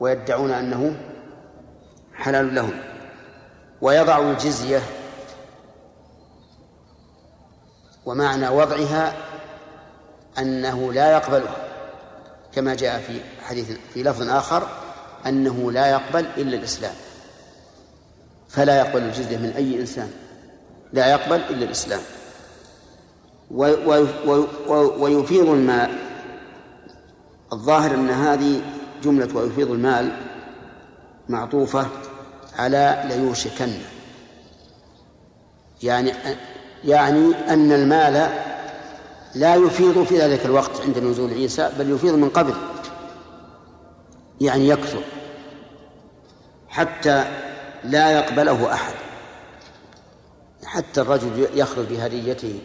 ويدعون أنه حلال لهم ويضع الجزية ومعنى وضعها أنه لا يقبلها كما جاء في حديث في لفظ آخر أنه لا يقبل إلا الإسلام فلا يقبل الجزية من أي إنسان لا يقبل إلا الإسلام. ويفيض المال الظاهر أن هذه جملة ويفيض المال معطوفة على ليوشكن يعني يعني أن المال لا يفيض في ذلك الوقت عند نزول عيسى بل يفيض من قبل. يعني يكثر. حتى لا يقبله أحد. حتى الرجل يخرج بهديته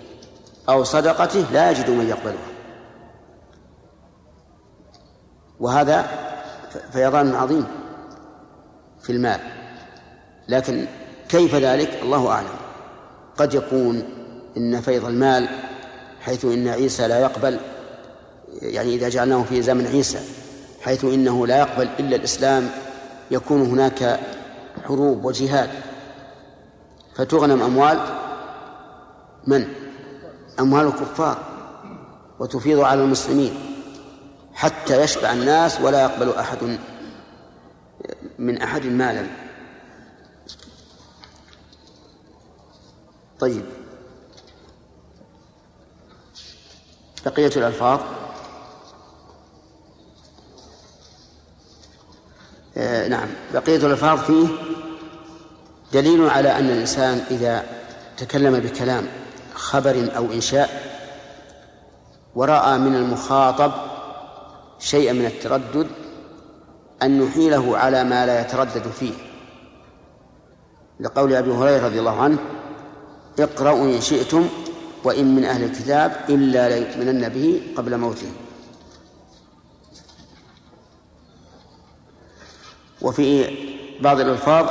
أو صدقته لا يجد من يقبلها وهذا فيضان عظيم في المال. لكن كيف ذلك؟ الله أعلم. قد يكون إن فيض المال حيث إن عيسى لا يقبل يعني إذا جعلناه في زمن عيسى حيث إنه لا يقبل إلا الإسلام يكون هناك حروب وجهاد. فتغنم أموال من؟ أموال الكفار وتفيض على المسلمين. حتى يشبع الناس ولا يقبل أحد من أحد مالا. طيب. بقية الألفاظ. آه نعم. بقية الألفاظ فيه دليل على أن الإنسان إذا تكلم بكلام خبر أو إنشاء ورأى من المخاطب شيئا من التردد أن نحيله على ما لا يتردد فيه. لقول أبي هريرة رضي الله عنه اقرأوا إن شئتم وإن من أهل الكتاب إلا ليؤمنن به قبل موته. وفي بعض الألفاظ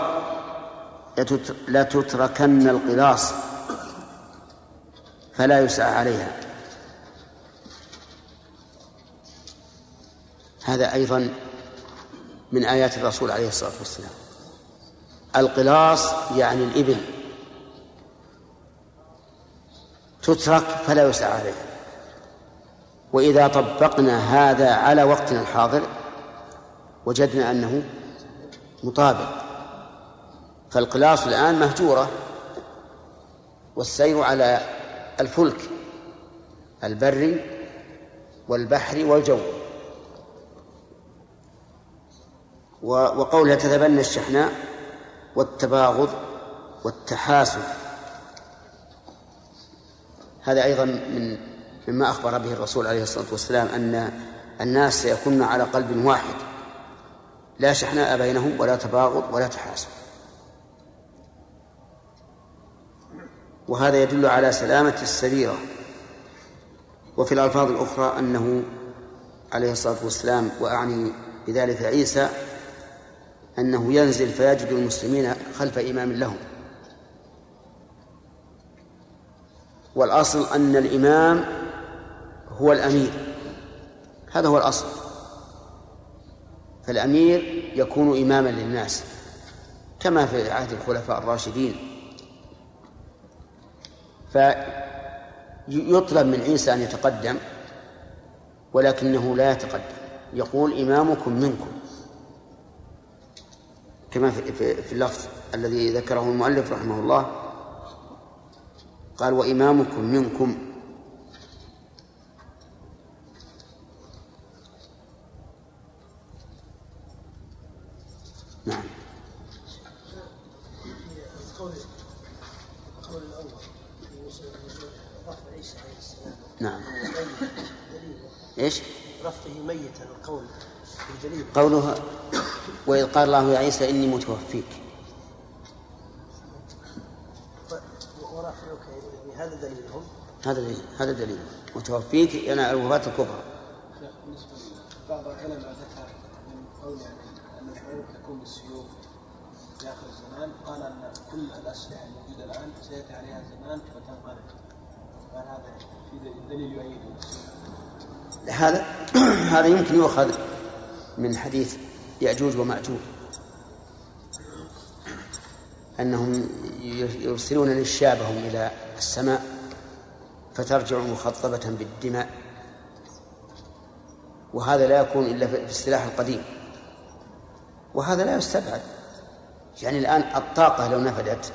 لتتركن القلاص فلا يسعى عليها. هذا أيضا من آيات الرسول عليه الصلاة والسلام. القلاص يعني الإبل. تترك فلا يسعى عليها. وإذا طبقنا هذا على وقتنا الحاضر وجدنا أنه مطابق. فالقلاص الآن مهجورة والسير على الفلك البري والبحر والجو. وقولها تتبنى الشحناء والتباغض والتحاسد. هذا أيضا من مما أخبر به الرسول عليه الصلاة والسلام أن الناس سيكون على قلب واحد. لا شحناء بينهم ولا تباغض ولا تحاسد. وهذا يدل على سلامة السريرة. وفي الألفاظ الأخرى أنه عليه الصلاة والسلام وأعني بذلك عيسى أنه ينزل فيجد المسلمين خلف إمام لهم. والأصل أن الإمام هو الأمير. هذا هو الأصل. فالأمير يكون إماما للناس كما في عهد الخلفاء الراشدين. فيطلب من عيسى أن يتقدم ولكنه لا يتقدم. يقول إمامكم منكم. كما في اللفظ الذي ذكره المؤلف رحمه الله قال وإمامكم منكم. نعم. نعم. إيش؟ رفعه ميتا القول الجليل. قولها وإذ قال الله يا عيسى إني متوفيك. هذا دليلهم هذا دليل هذا دليل. وتوفيك ينال الوفاة الكبرى. بعض العلماء ذكر من قول يعني ان الحروب تكون بالسيوف في اخر الزمان قال ان كل الاسلحه الموجوده الان سياتي عليها زمان وتنقلب قال هذا في دليل يؤيده هذا هذا يمكن يؤخذ من حديث يأجوج ومأجوج. أنهم يرسلون نشابهم إلى السماء فترجع مخطبة بالدماء. وهذا لا يكون إلا في السلاح القديم. وهذا لا يستبعد. يعني الآن الطاقة لو نفدت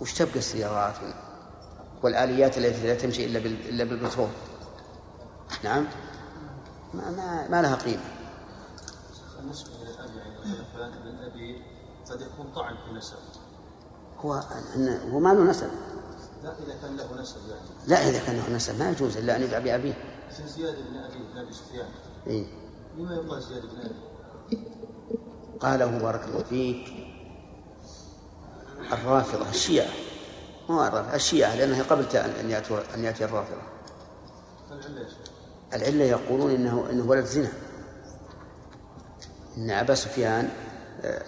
وش تبقى السيارات والآليات التي لا تمشي إلا إلا بالبترول؟ نعم؟ ما, ما, ما لها للأب يعني قد يكون طعن في النسب. هو هو ما له نسب. لا إذا كان له نسب يعني. لا إذا كان له نسب ما يجوز إلا أن يبقى بأبيه زياد بن أبي بن أبي سفيان. إيه؟ لما يقال زياد بن أبي؟ قاله بارك الله فيك الرافضة الشيعة. مو الرافضة الشيعة لأنها قبل أن يأتي أن يأتي الرافضة. العلة يقولون إنه إنه ولد زنا. إن أبا سفيان آه،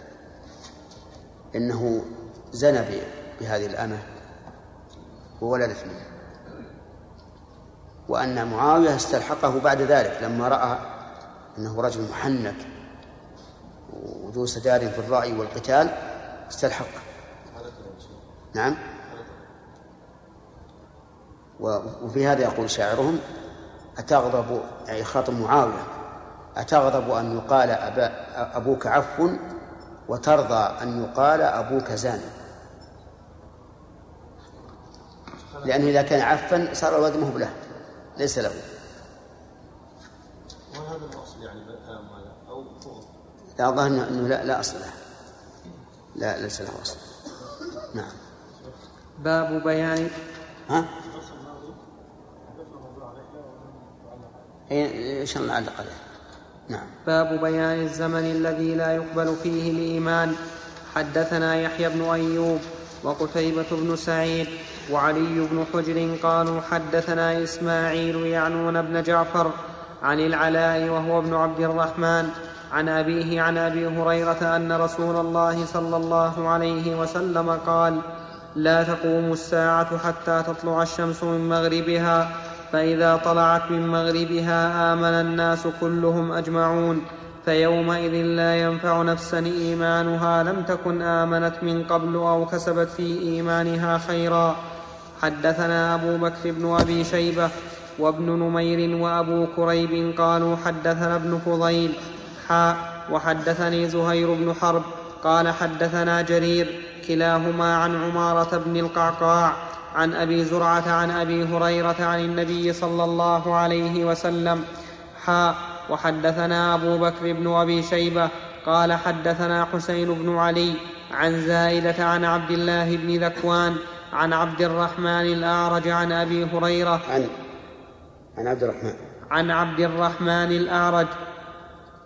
إنه زنى بهذه الأمة وولدت منه. وأن معاوية استلحقه بعد ذلك لما رأى أنه رجل محنك وذو سداد في الرأي والقتال استلحقه. نعم. وفي هذا يقول شاعرهم أتغضب يعني خاطب معاوية؟ أتغضب أن يقال أبا أبوك عفو وترضى أن يقال أبوك زان لأنه إذا كان عفا صار الولد مهب له ليس له. وهذا الأصل يعني بالكلام هذا أو لا أظن أنه لا, لا أصل له. لا ليس له أصل نعم. باب بيان ها؟ إيش نعلق عليه؟ نعم. باب بيان الزمن الذي لا يقبل فيه الإيمان. حدثنا يحيى بن أيوب وقتيبة بن سعيد وعلي بن حجر قالوا حدثنا إسماعيل يعنون ابن جعفر عن العلاء وهو ابن عبد الرحمن عن أبيه عن أبي هريرة أن رسول الله صلى الله عليه وسلم قال لا تقوم الساعة حتى تطلع الشمس من مغربها فإذا طلعت من مغربها آمن الناس كلهم أجمعون فيومئذ لا ينفع نفسا إيمانها لم تكن آمنت من قبل أو كسبت في إيمانها خيرا. حدثنا أبو بكر بن أبي شيبة وابن نمير وأبو كريب قالوا حدثنا ابن فضيل حاء وحدثني زهير بن حرب قال حدثنا جرير كلاهما عن عمارة بن القعقاع عن أبي زرعة عن أبي هريرة عن النبي صلى الله عليه وسلم حاء وحدثنا أبو بكر بن أبي شيبة قال حدثنا حسين بن علي عن زائدة عن عبد الله بن ذكوان عن عبد الرحمن الأعرج عن أبي هريرة. عن عن عبد الرحمن. عن عبد الرحمن الأعرج.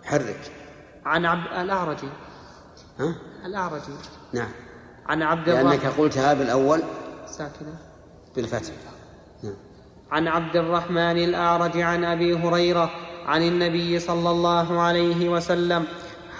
حرك. عن عبد الأعرج. ها؟ الأعرج. نعم. عن عبد الرحمن. لأنك قلتها بالأول. ساكنة. بالفتح. نعم. عن عبد الرحمن الأعرج عن أبي هريرة عن النبي صلى الله عليه وسلم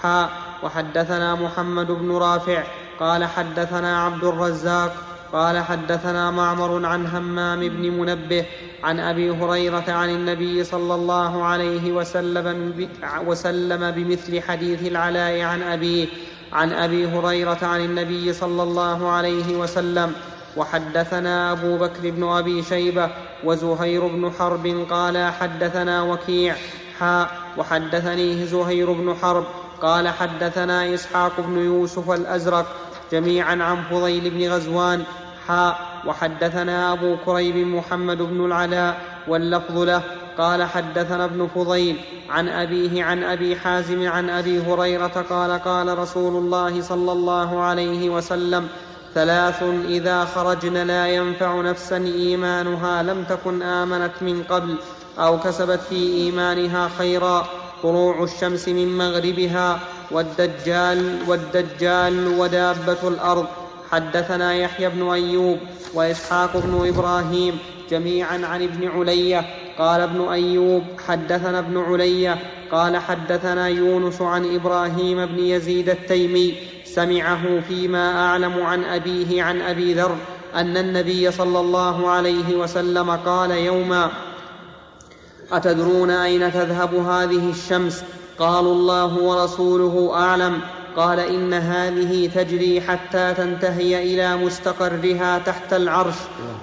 حاء وحدثنا محمد بن رافع قال حدثنا عبد الرزاق قال حدثنا معمر عن همام بن منبه عن أبي هريرة عن النبي صلى الله عليه وسلم, وسلم بمثل حديث العلاء عن أبيه عن أبي هريرة عن النبي صلى الله عليه وسلم وحدثنا أبو بكر بن أبي شيبة وزهير بن حرب قال حدثنا وكيع حاء وحدثنيه زهير بن حرب قال حدثنا إسحاق بن يوسف الأزرق جميعا عن فضيل بن غزوان حاء وحدثنا أبو كريب محمد بن العلاء واللفظ له قال حدثنا ابن فضيل عن أبيه عن أبي حازم عن أبي هريرة قال قال رسول الله صلى الله عليه وسلم ثلاث إذا خرجن لا ينفع نفسا إيمانها لم تكن آمنت من قبل أو كسبت في إيمانها خيرا. طلوع الشمس من مغربها والدجال والدجال ودابة الأرض. حدثنا يحيى بن أيوب وإسحاق بن إبراهيم جميعا عن ابن علية. قال ابن أيوب حدثنا ابن علية. قال حدثنا يونس عن إبراهيم بن يزيد التيمي. سمعه فيما أعلم عن أبيه عن أبي ذر أن النبي صلى الله عليه وسلم قال يوما أتدرون أين تذهب هذه الشمس؟ قالوا الله ورسوله أعلم. قال إن هذه تجري حتى تنتهي إلى مستقرها تحت العرش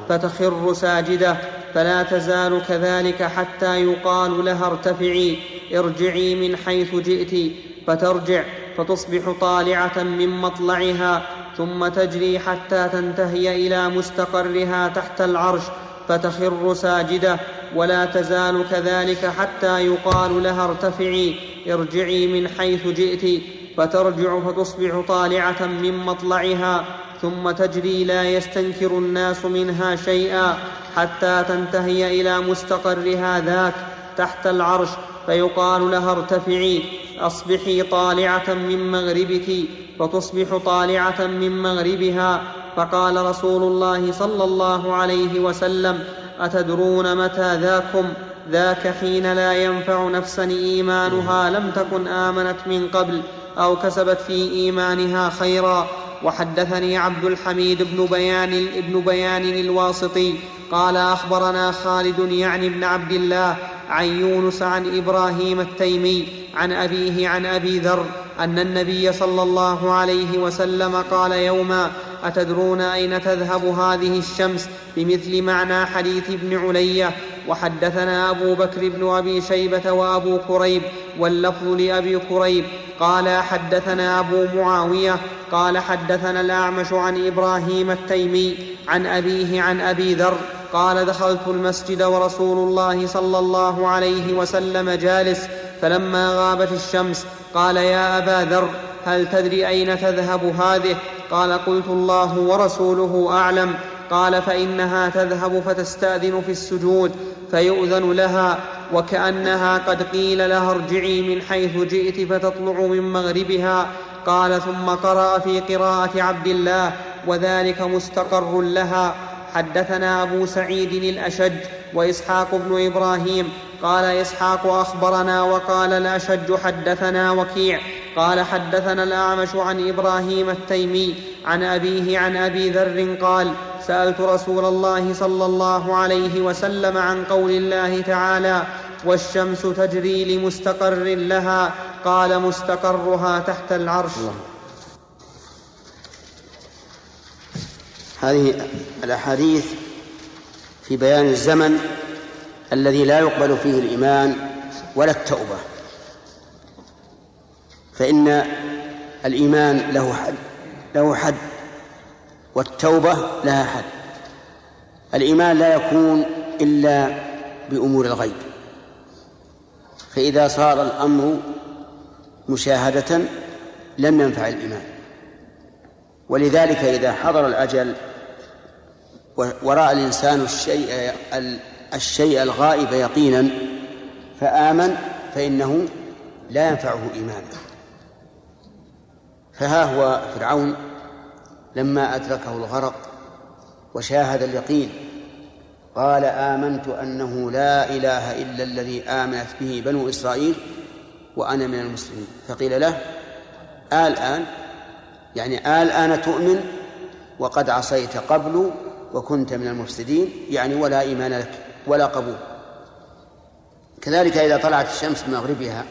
فتخر ساجدة. فلا تزال كذلك حتى يقال لها ارتفعي. ارجعي من حيث جئت. فترجع فتصبح طالعة من مطلعها ثم تجري حتى تنتهي إلى مستقرها تحت العرش فتخر ساجدة ولا تزال كذلك حتى يقال لها ارتفعي ارجعي من حيث جئت فترجع فتصبح طالعة من مطلعها ثم تجري لا يستنكر الناس منها شيئا حتى تنتهي إلى مستقرها ذاك تحت العرش فيقال لها ارتفعي. أصبحي طالعة من مغربك فتصبح طالعة من مغربها. فقال رسول الله صلى الله عليه وسلم أتدرون متى ذاكم؟ ذاك حين لا ينفع نفسا إيمانها لم تكن آمنت من قبل أو كسبت في إيمانها خيرا. وحدثني عبد الحميد بن بيان ابن بيان الواسطي قال أخبرنا خالد يعني بن عبد الله عن يونس عن إبراهيم التيمي عن أبيه عن أبي ذر أن النبي صلى الله عليه وسلم قال يوما أتدرون أين تذهب هذه الشمس؟ بمثل معنى حديث ابن علية. وحدثنا أبو بكر بن أبي شيبة وأبو كريب واللفظ لأبي كريب. قال حدثنا أبو معاوية. قال حدثنا الأعمش عن إبراهيم التيمي عن أبيه عن أبي ذر. قال دخلت المسجد ورسول الله صلى الله عليه وسلم جالس فلما غابت الشمس قال يا أبا ذر هل تدري أين تذهب هذه؟ قال قلت الله ورسوله أعلم. قال فإنها تذهب فتستأذن في السجود فيؤذن لها وكأنها قد قيل لها ارجعي من حيث جئت فتطلع من مغربها. قال ثم قرأ في قراءة عبد الله وذلك مستقر لها. حدثنا أبو سعيد الأشج وإسحاق بن إبراهيم قال إسحاق أخبرنا وقال الأشج حدثنا وكيع قال حدثنا الأعمش عن إبراهيم التيمي عن أبيه عن أبي ذر قال سألت رسول الله صلى الله عليه وسلم عن قول الله تعالى والشمس تجري لمستقر لها قال مستقرها تحت العرش الله. هذه الأحاديث في بيان الزمن الذي لا يقبل فيه الإيمان ولا التوبة. فإن الإيمان له حد له حد والتوبة لها حد. الإيمان لا يكون إلا بأمور الغيب. فإذا صار الأمر مشاهدة لم ينفع الإيمان. ولذلك إذا حضر الأجل ورأى الإنسان الشيء الشيء الغائب يقينا فآمن فإنه لا ينفعه إيمانه. فها هو فرعون لما أدركه الغرق وشاهد اليقين. قال آمنت أنه لا إله إلا الذي آمنت به بنو إسرائيل وأنا من المسلمين. فقيل له الآن يعني الآن تؤمن وقد عصيت قبل وكنت من المفسدين يعني ولا إيمان لك ولا قبول. كذلك إذا طلعت الشمس من مغربها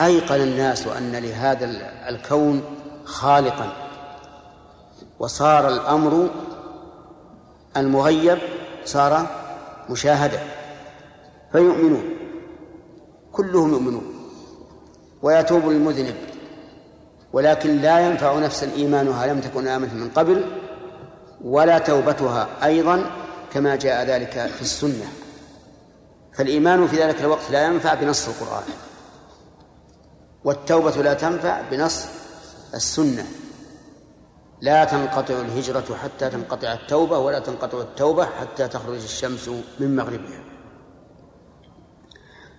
أيقن الناس أن لهذا الكون خالقا. وصار الأمر المغيب صار مشاهدة. فيؤمنون كلهم يؤمنون. ويتوب المذنب ولكن لا ينفع نفسا إيمانها لم تكن آمنت من قبل؟ ولا توبتها أيضا كما جاء ذلك في السنة. فالإيمان في ذلك الوقت لا ينفع بنص القرآن والتوبة لا تنفع بنص السنة. لا تنقطع الهجرة حتى تنقطع التوبة ولا تنقطع التوبة حتى تخرج الشمس من مغربها.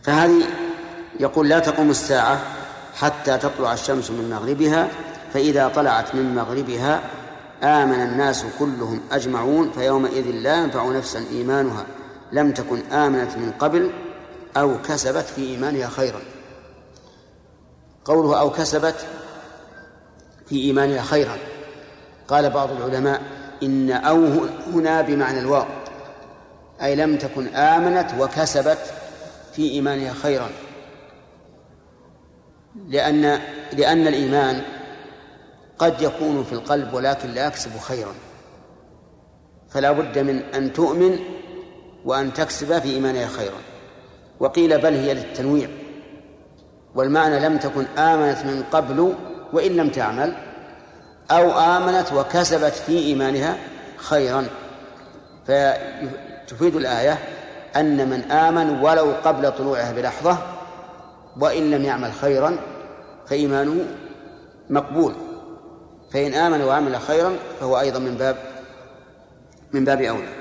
فهذه يقول لا تقوم الساعة حتى تطلع الشمس من مغربها فإذا طلعت من مغربها آمن الناس كلهم أجمعون فيومئذ لا ينفع نفسا إيمانها. لم تكن آمنت من قبل أو كسبت في إيمانها خيرا. قوله أو كسبت في إيمانها خيرا. قال بعض العلماء إن أو هنا بمعنى الواو. أي لم تكن آمنت وكسبت في إيمانها خيرا. لأن لأن الإيمان قد يكون في القلب ولكن لا يكسب خيرا. فلا بد من أن تؤمن وأن تكسب في إيمانها خيرا. وقيل بل هي للتنويع. والمعنى لم تكن آمنت من قبل وإن لم تعمل أو آمنت وكسبت في إيمانها خيرا. فتفيد الآية أن من آمن ولو قبل طلوعها بلحظة وإن لم يعمل خيرا فإيمانه مقبول. فإن آمن وعمل خيرا فهو أيضا من باب من باب أولى.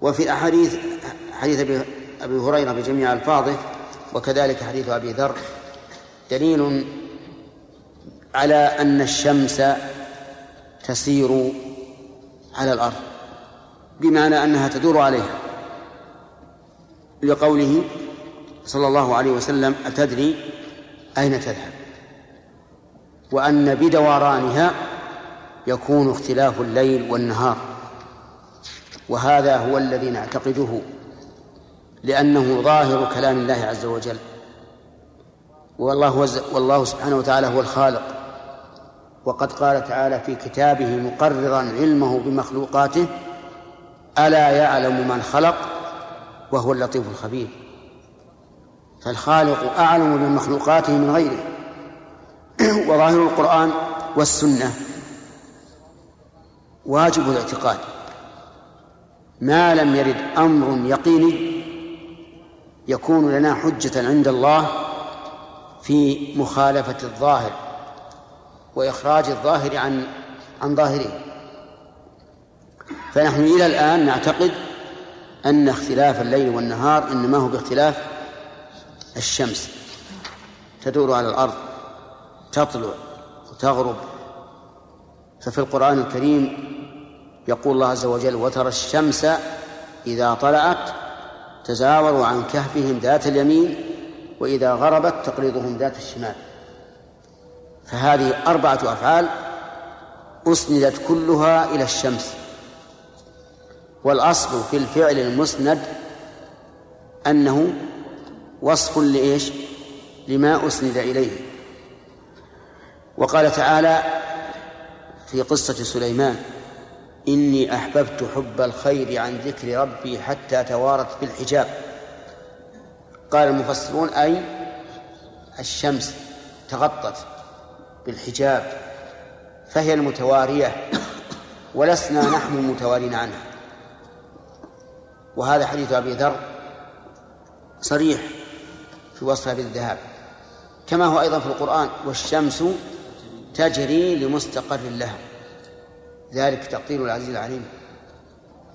وفي الأحاديث حديث أبي هريرة بجميع ألفاظه وكذلك حديث أبي ذر دليل على أن الشمس تسير على الأرض بمعنى أنها تدور عليها. لقوله صلى الله عليه وسلم أتدري أين تذهب؟ وأن بدورانها يكون اختلاف الليل والنهار. وهذا هو الذي نعتقده لأنه ظاهر كلام الله عز وجل. والله والله سبحانه وتعالى هو الخالق. وقد قال تعالى في كتابه مقررا علمه بمخلوقاته ألا يعلم من خلق؟ وهو اللطيف الخبير. فالخالق أعلم بمخلوقاته من غيره. وظاهر القرآن والسنة. واجب الاعتقاد. ما لم يرد أمر يقيني يكون لنا حجة عند الله في مخالفة الظاهر وإخراج الظاهر عن عن ظاهره. فنحن إلى الآن نعتقد أن اختلاف الليل والنهار إنما هو باختلاف الشمس. تدور على الأرض. تطلع وتغرب. ففي القرآن الكريم يقول الله عز وجل وترى الشمس إذا طلعت تزاوروا عن كهفهم ذات اليمين وإذا غربت تقرضهم ذات الشمال. فهذه أربعة أفعال أسندت كلها إلى الشمس. والأصل في الفعل المسند أنه وصف لإيش؟ لما أسند إليه. وقال تعالى في قصة سليمان إني أحببت حب الخير عن ذكر ربي حتى توارت بالحجاب. قال المفسرون أي الشمس تغطت بالحجاب فهي المتوارية ولسنا نحن المتوارين عنها. وهذا حديث أبي ذر صريح في وصفها بالذهاب. كما هو أيضا في القرآن والشمس تجري لمستقر لها. ذلك تقدير العزيز العليم.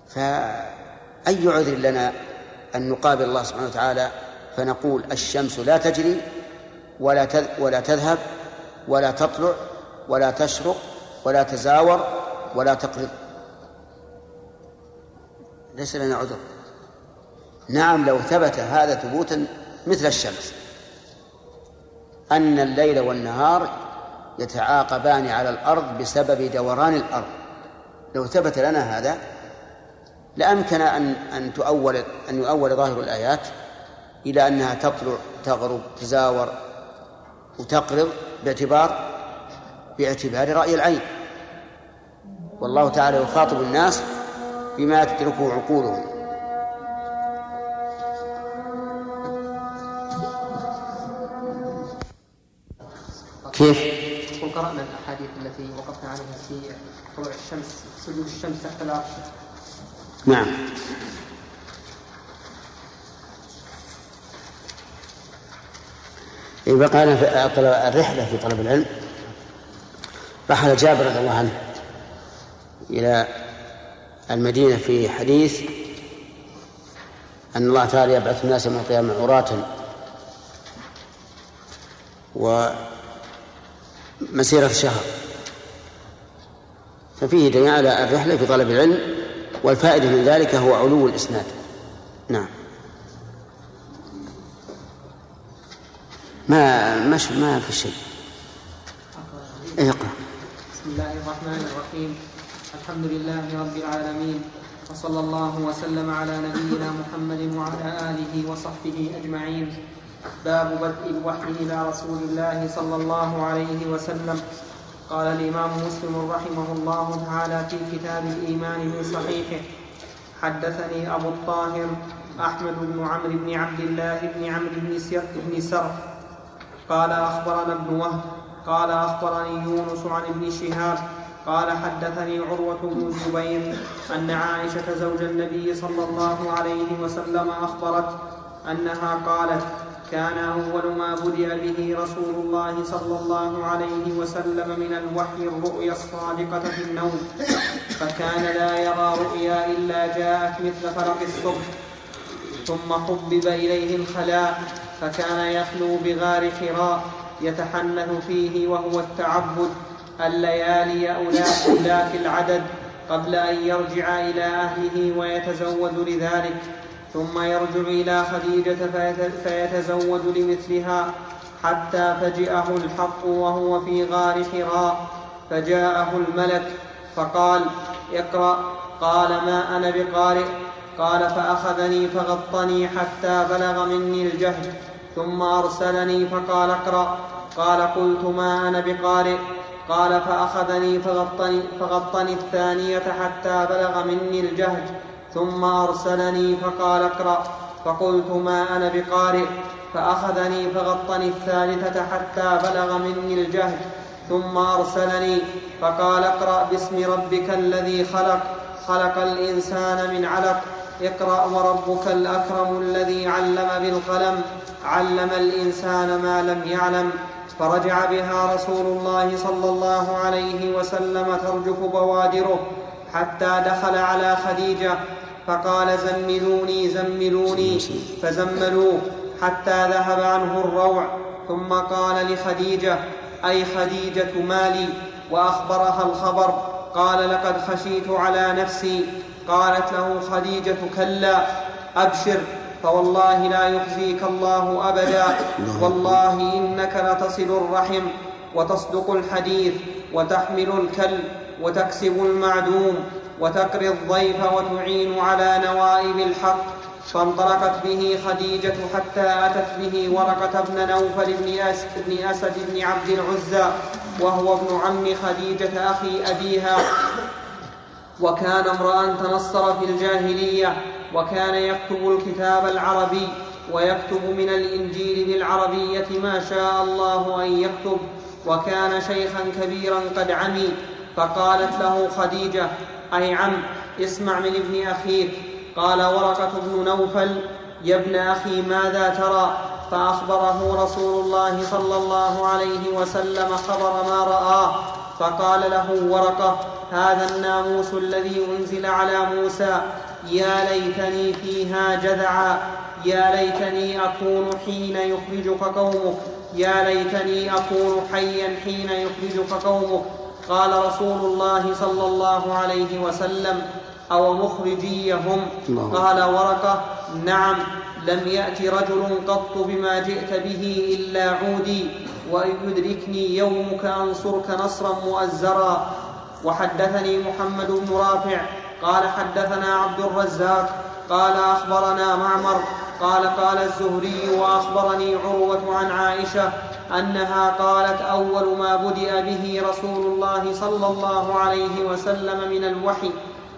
فأي عذر لنا أن نقابل الله سبحانه وتعالى فنقول الشمس لا تجري ولا ولا تذهب ولا تطلع ولا تشرق ولا تزاور ولا تقرض ليس لنا عذر. نعم لو ثبت هذا ثبوتا مثل الشمس. أن الليل والنهار يتعاقبان على الأرض بسبب دوران الأرض. لو ثبت لنا هذا لأمكن أن أن تؤول أن يؤول ظاهر الآيات إلى أنها تطلع تغرب تزاور وتقرض باعتبار باعتبار رأي العين. والله تعالى يخاطب الناس بما تدركه عقولهم. كيف؟ قرأنا الأحاديث التي وقفنا عليها في طلوع الشمس سجود الشمس تحت العرش. نعم. أنا في الرحلة في طلب العلم رحل جابر رضي الله عنه إلى المدينة في حديث أن الله تعالى يبعث الناس يوم القيامة عراة ومسيرة شهر ففيه دليل على الرحلة في طلب العلم والفائدة من ذلك هو علو الإسناد. نعم. ما مش ما في شيء اقرأ. بسم الله الرحمن الرحيم. الحمد لله رب العالمين وصلى الله وسلم على نبينا محمد وعلى آله وصحبه أجمعين. باب بدء الوحي إلى رسول الله صلى الله عليه وسلم. قال الإمام مسلم رحمه الله تعالى في كتاب الإيمان من صحيحه حدثني أبو الطاهر أحمد بن عمرو بن عبد الله بن عمرو بن سر بن سرح. قال أخبرنا ابن وهب قال أخبرني يونس عن ابن شهاب قال حدثني عروة بن الزبير أن عائشة زوج النبي صلى الله عليه وسلم أخبرت أنها قالت كان أول ما بدأ به رسول الله صلى الله عليه وسلم من الوحي الرؤيا الصادقة في النوم. فكان لا يرى رؤيا إلا جاءت مثل فرق الصبح. ثم حبب إليه الخلاء فكان يخلو بغار حراء يتحنث فيه وهو التعبد الليالي أولاك العدد قبل أن يرجع إلى أهله ويتزود لذلك. ثم يرجع إلى خديجة فيتزود لمثلها حتى فجئه الحق وهو في غار حراء فجاءه الملك فقال اقرأ. قال ما أنا بقارئ؟ قال فأخذني فغطني حتى بلغ مني الجهد ثم أرسلني فقال اقرأ. قال قلت ما أنا بقارئ؟ قال فأخذني فغطني, فغطني الثانية حتى بلغ مني الجهد ثم أرسلني فقال اقرأ فقلت ما أنا بقارئ فأخذني فغطني الثالثة حتى بلغ مني الجهد ثم أرسلني فقال اقرأ باسم ربك الذي خلق خلق الإنسان من علق. اقرأ وربك الأكرم الذي علم بالقلم علم الإنسان ما لم يعلم. فرجع بها رسول الله صلى الله عليه وسلم ترجف بوادره. حتى دخل على خديجة فقال زملوني زملوني. فزملوه حتى ذهب عنه الروع. ثم قال لخديجة أي خديجة مالي؟ وأخبرها الخبر قال لقد خشيت على نفسي. قالت له خديجة كلا أبشر فوالله لا يخزيك الله أبدا. والله إنك لتصل الرحم وتصدق الحديث وتحمل الكل. وتكسب المعدوم وتقري الضيف وتعين على نوائب الحق. فانطلقت به خديجة حتى أتت به ورقة بن نوفل بن, أس بن أسد بن عبد العزى وهو ابن عم خديجة أخي أبيها. وكان امرأ تنصر في الجاهلية وكان يكتب الكتاب العربي ويكتب من الإنجيل بالعربية ما شاء الله أن يكتب. وكان شيخا كبيرا قد عمي فقالت له خديجة أي عم اسمع من ابن أخيك. قال ورقة بن نوفل يا ابن أخي ماذا ترى؟ فأخبره رسول الله صلى الله عليه وسلم خبر ما رآه فقال له ورقة هذا الناموس الذي أنزل على موسى يا ليتني فيها جذعا يا ليتني أكون حين يخرجك قومك يا ليتني أكون حيا حين يخرجك قومك. قال رسول الله صلى الله عليه وسلم أو مخرجيهم قال ورقة نعم لم يأت رجل قط بما جئت به إلا عودي وإن يدركني يومك أنصرك نصرا مؤزرا. وحدثني محمد بن رافع قال حدثنا عبد الرزاق قال أخبرنا معمر قال قال الزهري وأخبرني عروة عن عائشة أنها قالت أول ما بدأ به رسول الله صلى الله عليه وسلم من الوحي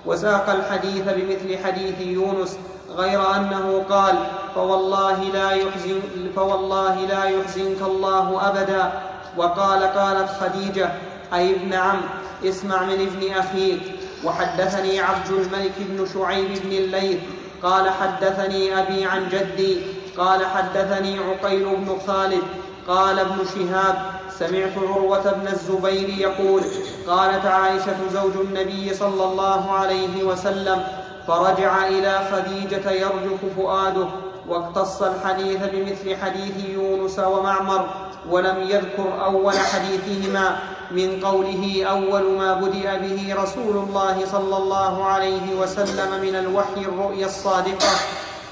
وساق الحديث بمثل حديث يونس غير أنه قال فوالله لا يحزن فوالله لا يحزنك الله أبدا. وقال قالت خديجة أي ابن عم اسمع من ابن أخيك. وحدثني عبد الملك بن شعيب بن الليث قال حدثني أبي عن جدي قال حدثني عقيل بن خالد. قال ابن شهاب سمعت عروة بن الزبير يقول قالت عائشة زوج النبي صلى الله عليه وسلم فرجع إلى خديجة يرجف فؤاده واقتص الحديث بمثل حديث يونس ومعمر ولم يذكر أول حديثهما من قوله أول ما بدأ به رسول الله صلى الله عليه وسلم من الوحي الرؤيا الصادقة.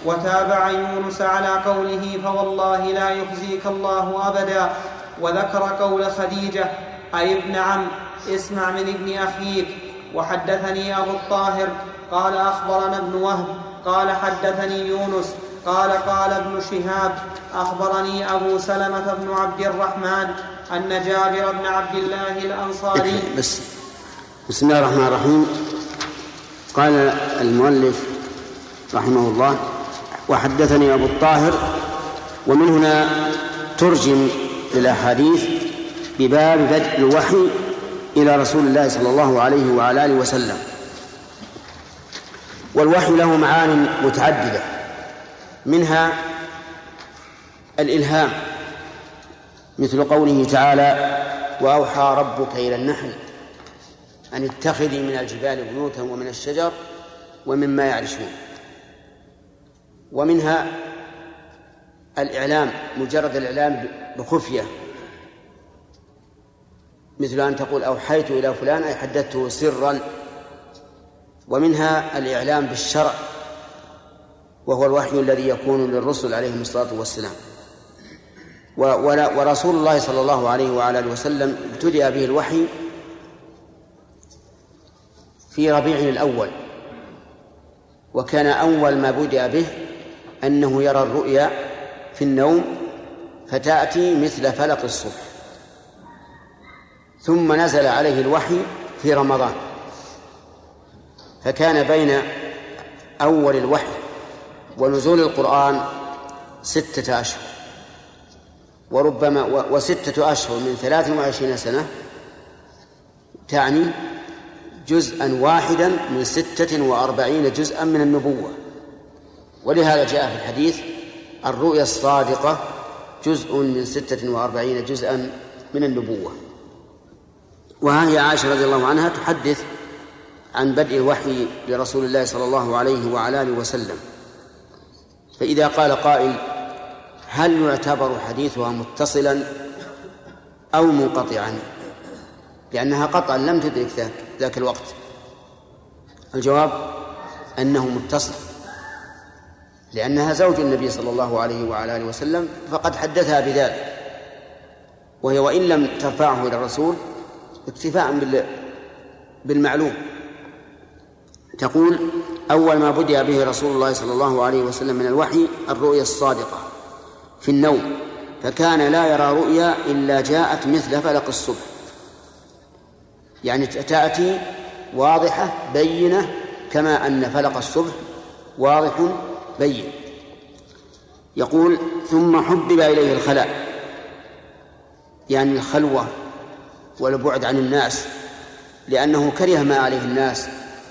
وتابع يونس على قوله فوالله لا يخزيك الله أبدا وذكر قول خديجة أي ابن عم اسمع من ابن أخيك وحدثني أبو الطاهر قال أخبرنا ابن وهب قال حدثني يونس قال قال ابن شهاب أخبرني أبو سلمة بن عبد الرحمن أن جابر بن عبد الله الأنصاري بس بسم الله الرحمن الرحيم قال المؤلف رحمه الله وحدثني أبو الطاهر ومن هنا ترجم للأحاديث بباب بدء الوحي إلى رسول الله صلى الله عليه وعلى آله وسلم. والوحي له معان متعددة منها الإلهام مثل قوله تعالى وأوحى ربك إلى النحل أن اتخذي من الجبال بيوتا ومن الشجر ومما يعرشون ومنها الإعلام مجرد الإعلام بخفية. مثل أن تقول أوحيت إلى فلان أي حدثته سرا. ومنها الإعلام بالشرع وهو الوحي الذي يكون للرسل عليهم الصلاة والسلام. ورسول الله صلى الله عليه وعلى آله وسلم ابتدأ به الوحي في ربيع الأول وكان أول ما بدأ به أنه يرى الرؤيا في النوم فتأتي مثل فلق الصبح. ثم نزل عليه الوحي في رمضان. فكان بين أول الوحي ونزول القرآن ستة أشهر. وربما وستة أشهر من ثلاث وعشرين سنة تعني جزءا واحدا من ستة وأربعين جزءا من النبوة. ولهذا جاء في الحديث الرؤيا الصادقة جزء من ستة وأربعين جزءا من النبوة. وها هي عائشة رضي الله عنها تحدث عن بدء الوحي لرسول الله صلى الله عليه وعلى آله وسلم. فإذا قال قائل هل يعتبر حديثها متصلا أو منقطعا؟ لأنها قطعا لم تدرك ذاك, ذاك الوقت. الجواب أنه متصل. لأنها زوج النبي صلى الله عليه وعلى آله وسلم فقد حدثها بذلك. وهي وإن لم ترفعه إلى الرسول اكتفاء بالمعلوم. تقول أول ما بدأ به رسول الله صلى الله عليه وسلم من الوحي الرؤيا الصادقة في النوم فكان لا يرى رؤيا إلا جاءت مثل فلق الصبح. يعني تأتي واضحة بينة كما أن فلق الصبح واضح بين. يقول ثم حبب إليه الخلاء. يعني الخلوة والبعد عن الناس لأنه كره ما عليه الناس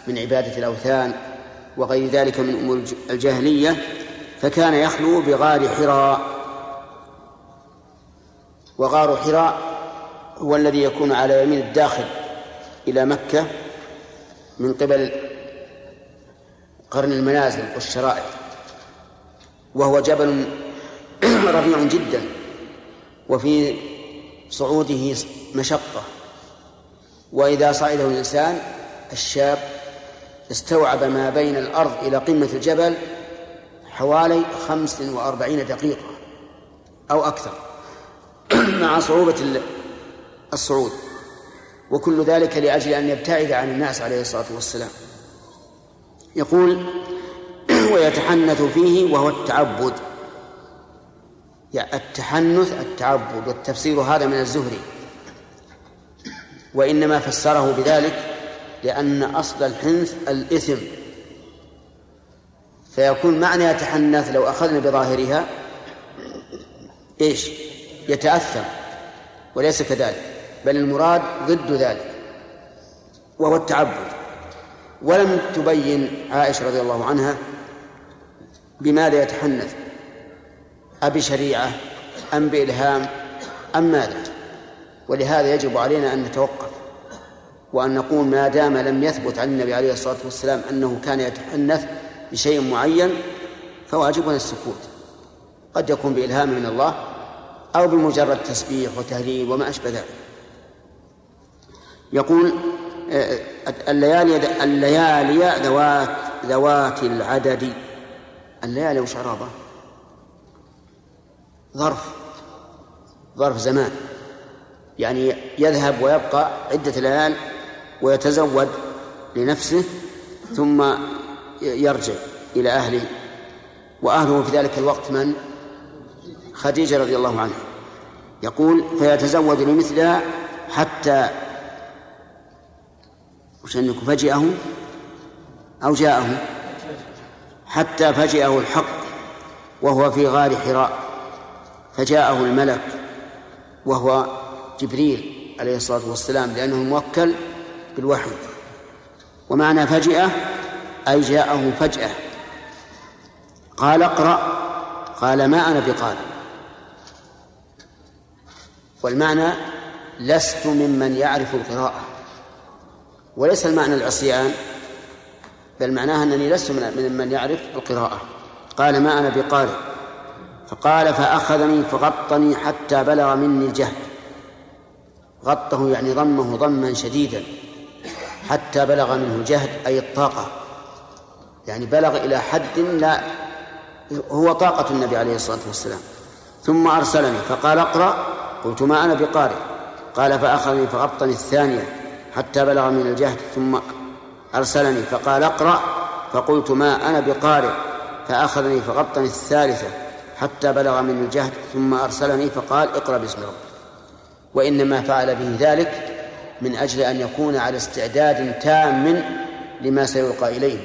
من عبادة الأوثان وغير ذلك من أمور الجاهلية فكان يخلو بغار حراء. وغار حراء هو الذي يكون على يمين الداخل إلى مكة من قبل قرن المنازل والشرائع. وهو جبل رفيع جدا وفي صعوده مشقة. وإذا صعده الإنسان الشاب استوعب ما بين الأرض إلى قمة الجبل حوالي خمس وأربعين دقيقة أو أكثر مع صعوبة الصعود. وكل ذلك لأجل أن يبتعد عن الناس عليه الصلاة والسلام. يقول ويتحنث فيه وهو التعبد. يعني التحنث التعبد والتفسير هذا من الزهري. وإنما فسره بذلك لأن أصل الحنث الإثم. فيكون معنى يتحنث لو أخذنا بظاهرها إيش؟ يتأثم وليس كذلك بل المراد ضد ذلك وهو التعبد. ولم تبين عائشة رضي الله عنها بماذا يتحنث؟ أبشريعة أم بإلهام أم ماذا؟ ولهذا يجب علينا أن نتوقف وأن نقول ما دام لم يثبت عن النبي عليه الصلاة والسلام أنه كان يتحنث بشيء معين فواجبنا السكوت. قد يكون بإلهام من الله أو بمجرد تسبيح وتهليل وما أشبه ذلك. يقول آه، الليالي الليالي ذوات ذوات العدد. الليالي وش عرابة ظرف. ظرف زمان. يعني يذهب ويبقى عدة ليال ويتزود لنفسه ثم يرجع إلى أهله. وأهله في ذلك الوقت من؟ خديجة رضي الله عنها. يقول فيتزوج لمثلها حتى وش أنك فجأه أو جاءه حتى فجأه الحق وهو في غار حراء فجاءه الملك وهو جبريل عليه الصلاة والسلام لأنه موكل بالوحي. ومعنى فجأة أي جاءه فجأة. قال اقرأ قال ما أنا بقارئ. والمعنى لست ممن يعرف القراءة. وليس المعنى العصيان بل معناها أنني لست من من يعرف القراءة. قال ما أنا بقارئ. فقال فأخذني فغطني حتى بلغ مني الجهد غطه يعني ضمه ضما شديدا حتى بلغ منه الجهد أي الطاقة. يعني بلغ إلى حد لا هو طاقة النبي عليه الصلاة والسلام. ثم أرسلني فقال اقرأ. قلت ما أنا بقارئ. قال فأخذني فغطني الثانية حتى بلغ من الجهد ثم أرسلني فقال اقرأ. فقلت ما أنا بقارئ. فأخذني فغطني الثالثة حتى بلغ من الجهد ثم أرسلني فقال اقرأ باسم ربك. وإنما فعل به ذلك من أجل أن يكون على استعداد تام لما سيلقى إليه.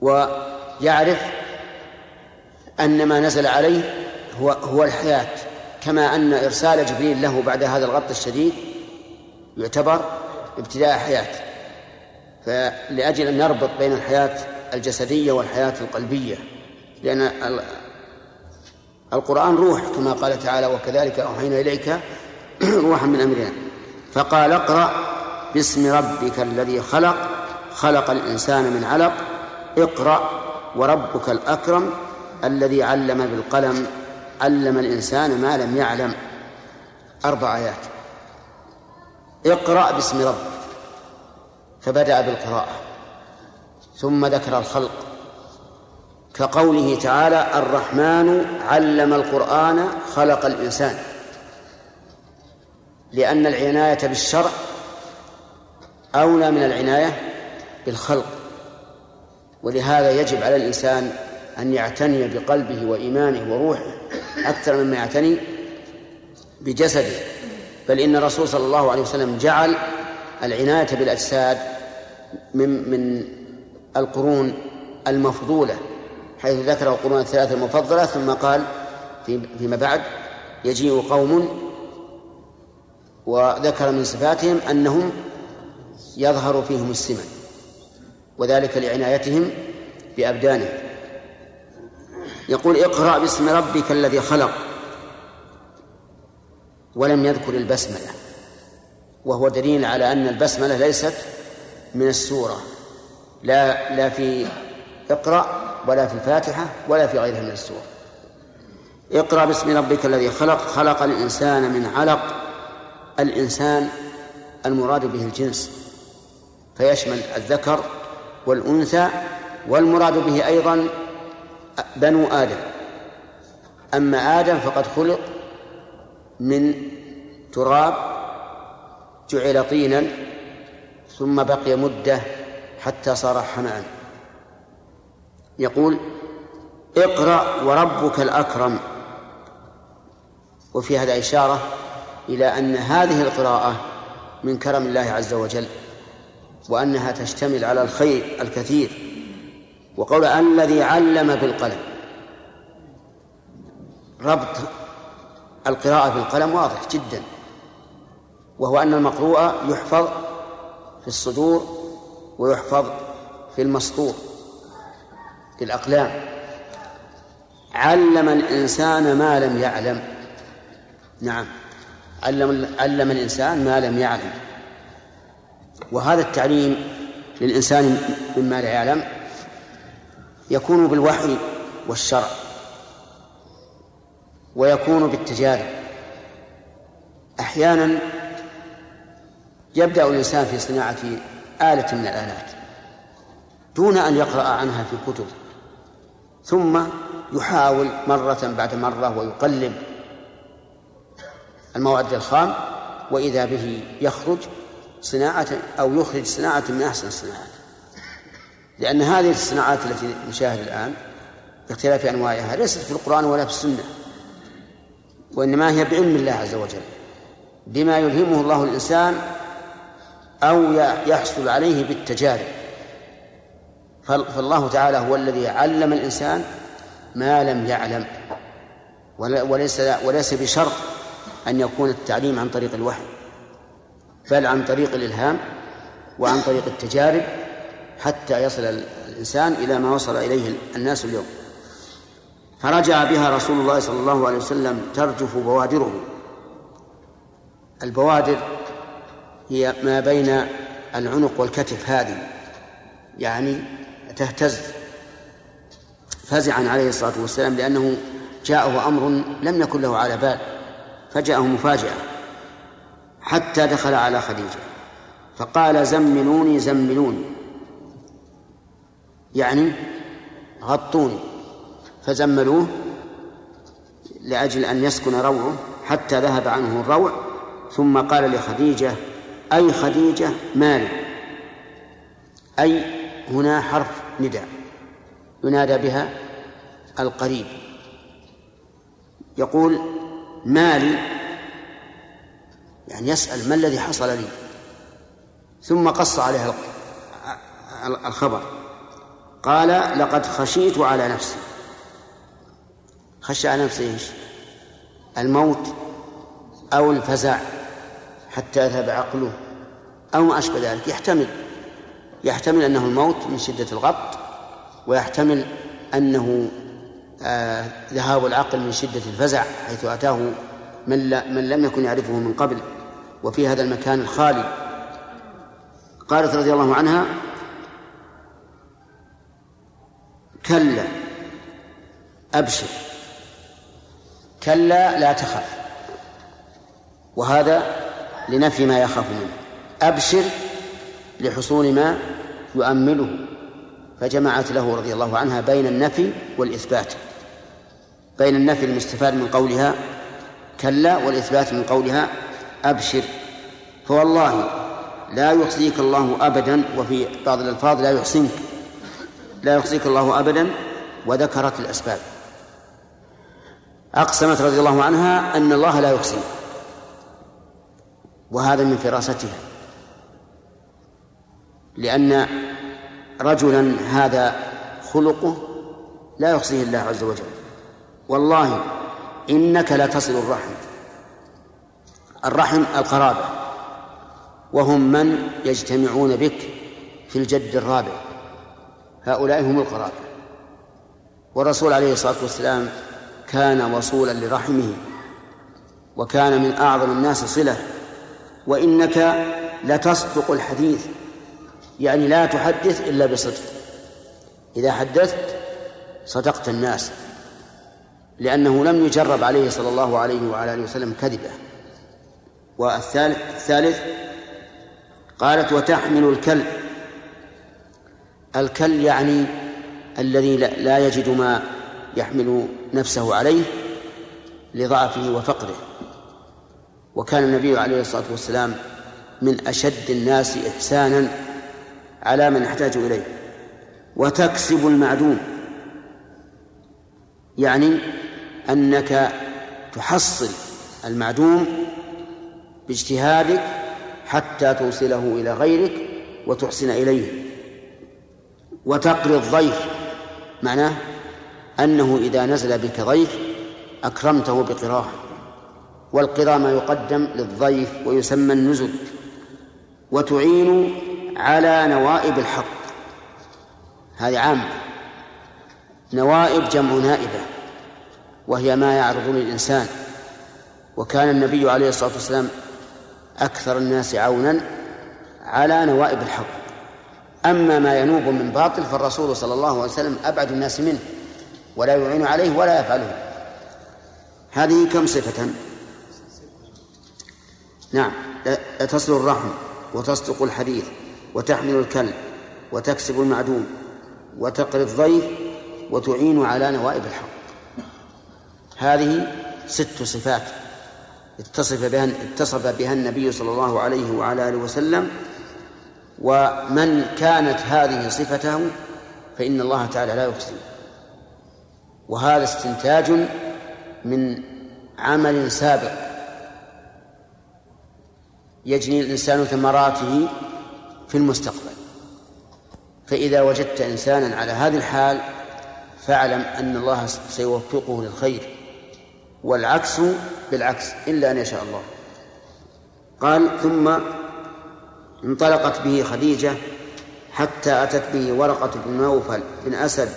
ويعرف أن ما نزل عليه هو هو الحياة كما أن إرسال جبريل له بعد هذا الغط الشديد يعتبر ابتداء حياة فلأجل أن نربط بين الحياة الجسدية والحياة القلبية لأن القرآن روح كما قال تعالى وكذلك أوحينا إليك روحا من أمرنا فقال اقرأ باسم ربك الذي خلق خلق الإنسان من علق اقرأ وربك الأكرم الذي علم بالقلم علم الإنسان ما لم يعلم أربع آيات. اقرأ باسم ربك. فبدأ بالقراءة ثم ذكر الخلق. كقوله تعالى الرحمن علم القرآن خلق الإنسان. لأن العناية بالشرع أولى من العناية بالخلق. ولهذا يجب على الإنسان أن يعتني بقلبه وإيمانه وروحه أكثر مما يعتني بجسده. بل إن الرسول صلى الله عليه وسلم جعل العناية بالأجساد من من القرون المفضولة حيث ذكر القرون الثلاثة المفضلة ثم قال فيما بعد يجيء قوم وذكر من صفاتهم أنهم يظهر فيهم السمن وذلك لعنايتهم بأبدانهم يقول اقرأ باسم ربك الذي خلق ولم يذكر البسملة. وهو دليل على أن البسملة ليست من السورة. لا لا في اقرأ ولا في الفاتحة ولا في غيرها من السور. اقرأ باسم ربك الذي خلق خلق الإنسان من علق. الإنسان المراد به الجنس فيشمل الذكر والأنثى والمراد به أيضا بنو آدم. أما آدم فقد خلق من تراب جعل طينا ثم بقي مدة حتى صار حماء. يقول اقرأ وربك الأكرم. وفي هذا إشارة إلى أن هذه القراءة من كرم الله عز وجل وأنها تشتمل على الخير الكثير. وقول الذي علم بالقلم. ربط القراءة بالقلم واضح جدا. وهو أن المقروء يحفظ في الصدور ويحفظ في المسطور في الأقلام. علم الإنسان ما لم يعلم. نعم. علم علم الإنسان ما لم يعلم. وهذا التعليم للإنسان مما لا يعلم يكون بالوحي والشرع ويكون بالتجارب. أحيانا يبدأ الإنسان في صناعة آلة من الآلات دون أن يقرأ عنها في كتب ثم يحاول مرة بعد مرة ويقلب المواد الخام وإذا به يخرج صناعة أو يخرج صناعة من أحسن الصناعات. لأن هذه الصناعات التي نشاهد الآن باختلاف أنواعها ليست في القرآن ولا في السنة وإنما هي بعلم الله عز وجل بما يلهمه الله الإنسان أو يحصل عليه بالتجارب. فالله تعالى هو الذي علم الإنسان ما لم يعلم. وليس وليس بشرط أن يكون التعليم عن طريق الوحي بل عن طريق الإلهام وعن طريق التجارب حتى يصل الإنسان إلى ما وصل إليه الناس اليوم. فرجع بها رسول الله صلى الله عليه وسلم ترجف بوادره. البوادر هي ما بين العنق والكتف هذه يعني تهتز فزعا عليه الصلاة والسلام لأنه جاءه أمر لم يكن له على بال فجاءه مفاجأة حتى دخل على خديجة فقال زملوني زملوني يعني غطوني فزملوه لأجل أن يسكن روعه حتى ذهب عنه الروع ثم قال لخديجة أي خديجة مالي أي هنا حرف نداء. ينادى بها القريب. يقول مالي يعني يسأل ما الذي حصل لي. ثم قص عليها الخبر. قال لقد خشيت على نفسي. خشى على نفسه إيش؟ الموت أو الفزع حتى يذهب عقله. أو ما أشبه ذلك يحتمل. يحتمل أنه الموت من شدة الغط ويحتمل أنه آه ذهاب العقل من شدة الفزع حيث أتاه من, لا من لم يكن يعرفه من قبل وفي هذا المكان الخالي. قالت رضي الله عنها كلا أبشر. كلا لا تخف وهذا لنفي ما يخاف منه. أبشر لحصول ما يؤمله. فجمعت له رضي الله عنها بين النفي والإثبات. بين النفي المستفاد من قولها كلا والإثبات من قولها أبشر. فوالله لا يحصيك الله أبدا وفي بعض الألفاظ لا يحصنك لا يحصيك الله أبدا وذكرت الأسباب. أقسمت رضي الله عنها أن الله لا يحصي. وهذا من فراستها. لأن رجلا هذا خلقه لا يحصيه الله عز وجل. والله إنك لتصل الرحم. الرحم القرابة. وهم من يجتمعون بك في الجد الرابع. هؤلاء هم القرابة. والرسول عليه الصلاة والسلام كان وصولا لرحمه. وكان من أعظم الناس صلة. وإنك لتصدق الحديث. يعني لا تحدث إلا بصدق. إذا حدثت صدقت الناس لأنه لم يجرب عليه صلى الله عليه وعلى آله وسلم كذبة. والثالث الثالث قالت وتحمل الكلب. الكل يعني الذي لا يجد ما يحمل نفسه عليه لضعفه وفقره. وكان النبي عليه الصلاة والسلام من أشد الناس إحسانا على من يحتاج إليه. وتكسب المعدوم. يعني أنك تحصل المعدوم باجتهادك حتى توصله إلى غيرك وتحسن إليه. وتقري الضيف معناه أنه إذا نزل بك ضيف أكرمته بقراه والقراء ما يقدم للضيف ويسمى النزل وتعين على نوائب الحق. هذه عامة. نوائب جمع نائبة وهي ما يعرض للإنسان. وكان النبي عليه الصلاة والسلام أكثر الناس عونا على نوائب الحق. أما ما ينوب من باطل فالرسول صلى الله عليه وسلم أبعد الناس منه ولا يعين عليه ولا يفعله. هذه كم صفة؟ نعم تصل الرحم وتصدق الحديث وتحمل الكلب وتكسب المعدوم وتقري الضيف وتعين على نوائب الحق. هذه ست صفات اتصف بها اتصف بها النبي صلى الله عليه وعلى آله وسلم. ومن كانت هذه صفته فإن الله تعالى لا يحصي وهذا استنتاج من عمل سابق يجني الإنسان ثمراته في المستقبل. فإذا وجدت إنسانا على هذه الحال فاعلم أن الله سيوفقه للخير والعكس بالعكس إلا أن يشاء الله. قال ثم انطلقت به خديجة حتى أتت به ورقة بن نوفل بن أسد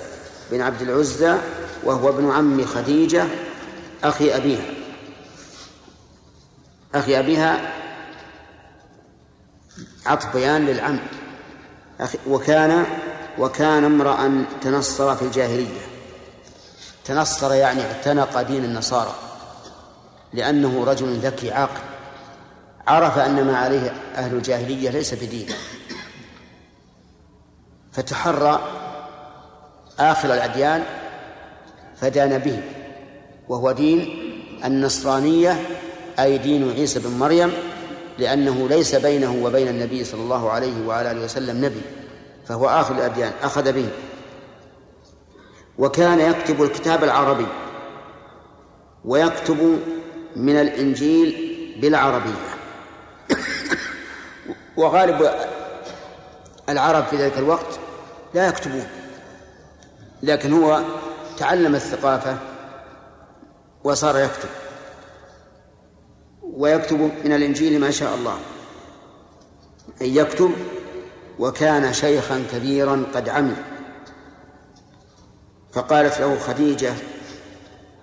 بن عبد العزى وهو ابن عم خديجة أخي أبيها. أخي أبيها عطف بيان للعم وكان وكان امرأ تنصر في الجاهلية. تنصر يعني اعتنق دين النصارى. لأنه رجل ذكي عاقل. عرف أن ما عليه أهل الجاهلية ليس بدين. فتحرى آخر الأديان فدان به. وهو دين النصرانية أي دين عيسى بن مريم لأنه ليس بينه وبين النبي صلى الله عليه وعلى آله وسلم نبي فهو آخر الأديان أخذ به. وكان يكتب الكتاب العربي ويكتب من الإنجيل بالعربية. وغالب العرب في ذلك الوقت لا يكتبون لكن هو تعلم الثقافة وصار يكتب. ويكتب من الإنجيل ما شاء الله. أن يكتب وكان شيخا كبيرا قد عمي. فقالت له خديجة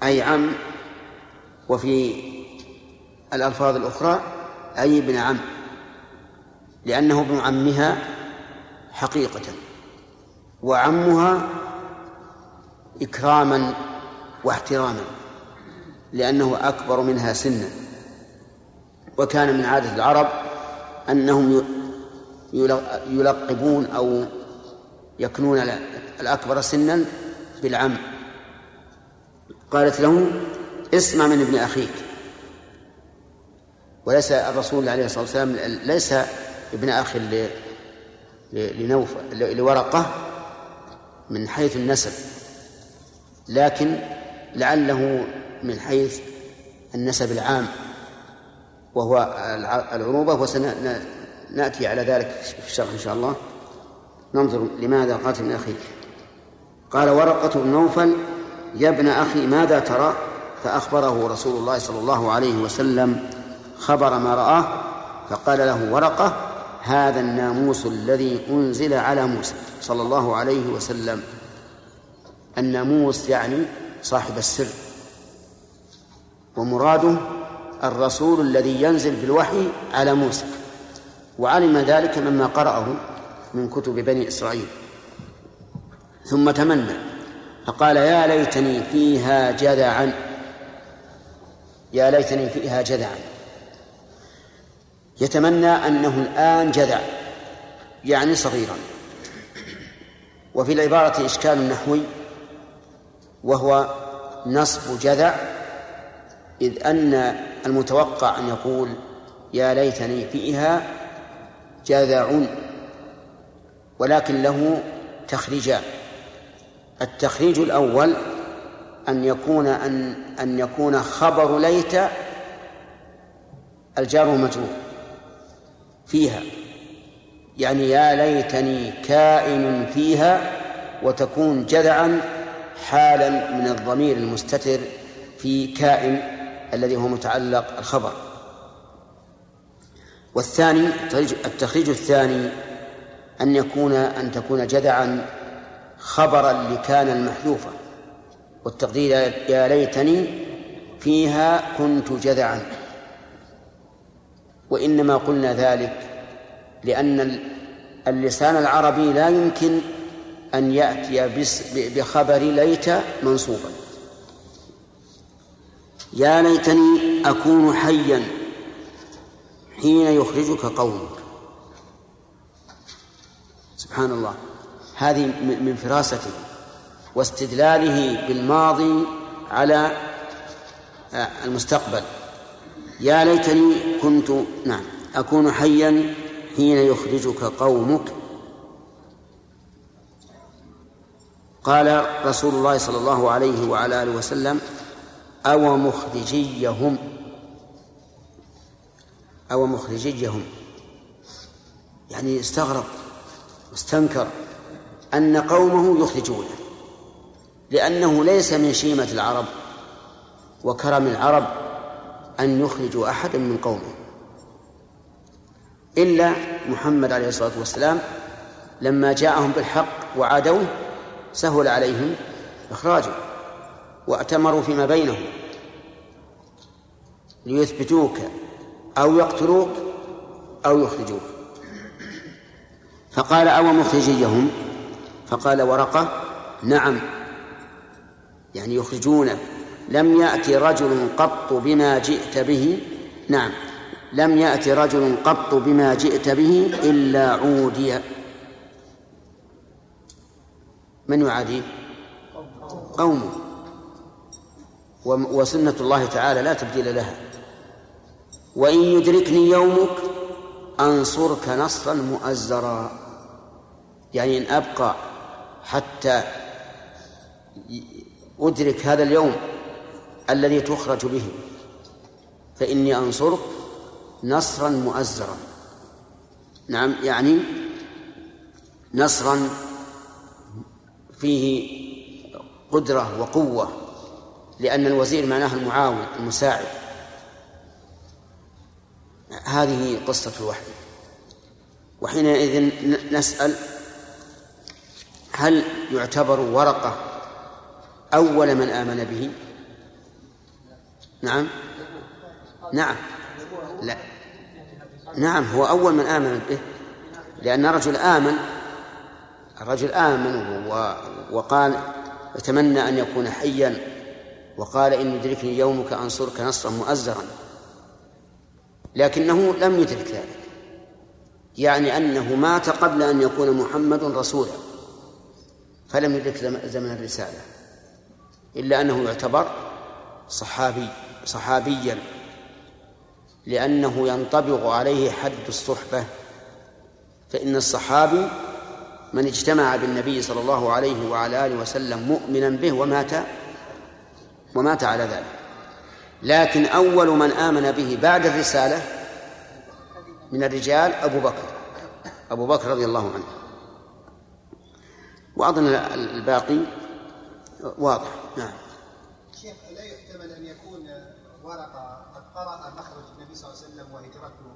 أي عم؟ وفي الألفاظ الأخرى أي ابن عم. لأنه ابن عمها حقيقة. وعمها إكراما واحتراما لأنه أكبر منها سنا. وكان من عادة العرب أنهم يلقبون أو يكنون الأكبر سنا بالعم. قالت له اسمع من ابن أخيك. وليس الرسول عليه الصلاة والسلام ليس ابن أخ لنوف لورقة من حيث النسب لكن لعله من حيث النسب العام. وهو العروبة وسنأتي على ذلك في الشرح إن شاء الله. ننظر لماذا قاتل من أخيك قال ورقة بن نوفل يا ابن أخي ماذا ترى؟ فأخبره رسول الله صلى الله عليه وسلم خبر ما رآه فقال له ورقة هذا الناموس الذي أنزل على موسى صلى الله عليه وسلم. الناموس يعني صاحب السر. ومراده الرسول الذي ينزل بالوحي على موسى وعلم ذلك مما قرأه من كتب بني إسرائيل. ثم تمنى فقال يا ليتني فيها جذعا. يا ليتني فيها جذعا. يتمنى أنه الآن جذع يعني صغيرا. وفي العبارة إشكال نحوي وهو نصب جذع إذ أن المتوقع أن يقول يا ليتني فيها جذع ولكن له تخريجان التخريج الأول أن يكون أن أن يكون خبر ليت الجار مجرور فيها. يعني يا ليتني كائن فيها وتكون جذعا حالا من الضمير المستتر في كائن الذي هو متعلق الخبر. والثاني التخريج الثاني أن يكون أن تكون جذعا خبرا لكان المحذوفة والتقدير يا ليتني فيها كنت جذعا وإنما قلنا ذلك لأن اللسان العربي لا يمكن أن يأتي بخبر ليت منصوبا. يا ليتني أكون حيا حين يخرجك قومك. سبحان الله. هذه من فراسته. واستدلاله بالماضي على آه، المستقبل. يا ليتني كنت نعم أكون حيا حين يخرجك قومك. قال رسول الله صلى الله عليه وعلى آله وسلم أو مخرجيهم. أو مخرجيهم. يعني استغرب واستنكر أن قومه يخرجونه لأنه ليس من شيمة العرب وكرم العرب أن يخرجوا أحدا من قومه. إلا محمد عليه الصلاة والسلام لما جاءهم بالحق وعادوه سهل عليهم إخراجه. وأتمروا فيما بينهم ليثبتوك أو يقتلوك أو يخرجوك. فقال أو مخرجيهم؟ فقال ورقة نعم. يعني يخرجونك لم يأتي رجل قط بما جئت به؟ نعم. لم يأتي رجل قط بما جئت به إلا عودي. من يعاديه قومه. وسنة الله تعالى لا تبديل لها. وإن يدركني يومك أنصرك نصرا مؤزرا. يعني إن أبقى حتى أدرك هذا اليوم الذي تخرج به فإني أنصرك نصرا مؤزرا. نعم يعني نصرا فيه قدرة وقوة. لأن الوزير معناه المعاون المساعد. هذه قصة الوحي. وحينئذ نسأل هل يعتبر ورقة أول من آمن به؟ نعم. نعم. لا. نعم هو أول من آمن به. لأن الرجل آمن الرجل آمن وقال أتمنى أن يكون حيا وقال إن يدركني يومك أنصرك نصرا مؤزرا. لكنه لم يدرك ذلك. يعني أنه مات قبل أن يكون محمد رسولا. فلم يدرك زمن الرسالة. إلا أنه يعتبر صحابي صحابيا. لأنه ينطبق عليه حد الصحبة. فإن الصحابي من اجتمع بالنبي صلى الله عليه وعلى آله وسلم مؤمنا به ومات ومات على ذلك. لكن أول من آمن به بعد الرسالة من الرجال أبو بكر. أبو بكر رضي الله عنه. وأظن الباقي واضح. نعم. شيخ لا يحتمل أن يكون ورقة قد قرأ مخرج النبي صلى الله عليه وسلم وهجرته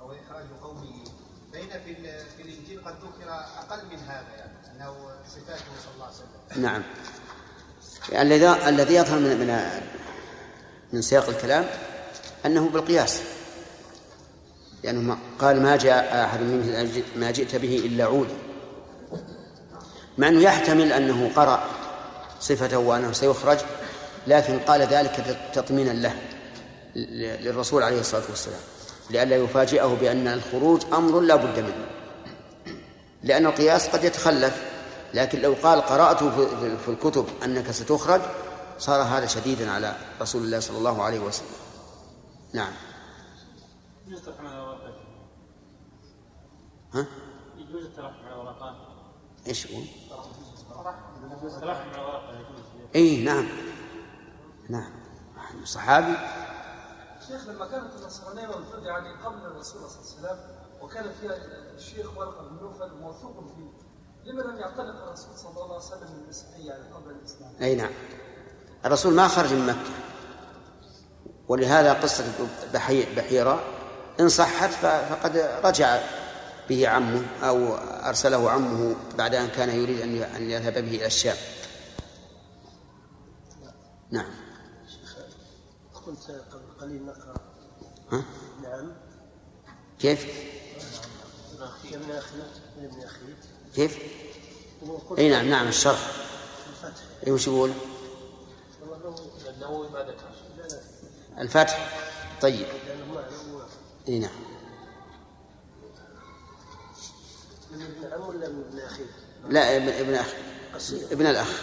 أو إخراج قومه. فإن في في الإنجيل قد ذكر أقل من هذا يعني أنه صفاته صلى الله عليه وسلم. نعم. الذي الذي يظهر من من من سياق الكلام أنه بالقياس. لأنه قال ما جاء أحد منه ما جئت به إلا عود. مع انه يحتمل أنه قرأ صفته وأنه سيخرج لكن قال ذلك تطمينا له للرسول عليه الصلاة والسلام. لئلا يفاجئه بأن الخروج أمر لا بد منه. لأن القياس قد يتخلف لكن لو قال قرأت في الكتب أنك ستخرج صار هذا شديدا على رسول الله صلى الله عليه وسلم. نعم. ها؟ يجوز الترحم على الورقات إيش يقول؟ الترحم على اي نعم. نعم. صحابي شيخ لما كانت النصرانية موجوده يعني قبل الرسول صلى الله عليه وسلم وكان فيها الشيخ ورقة بن نوفل موثوق فيه لما لم يعتنق الرسول صلى الله عليه وسلم من المسيحيه يعني قبل الإسلام؟ أي نعم الرسول ما خرج من مكة ولهذا قصة بحيرة إن صحت فقد رجع به عمه أو أرسله عمه بعد أن كان يريد أن أن يذهب به إلى الشام. نعم. كنت قبل قليل نقرأ ها؟ نعم كيف؟ ابن أخي يا ابن أخي كيف؟ أي نعم نعم الشرح اي وش يقول؟ الفتح طيب أي نعم ابن عم ولا ابن اخيه؟ لا ابن ابن اخ ابن الأخ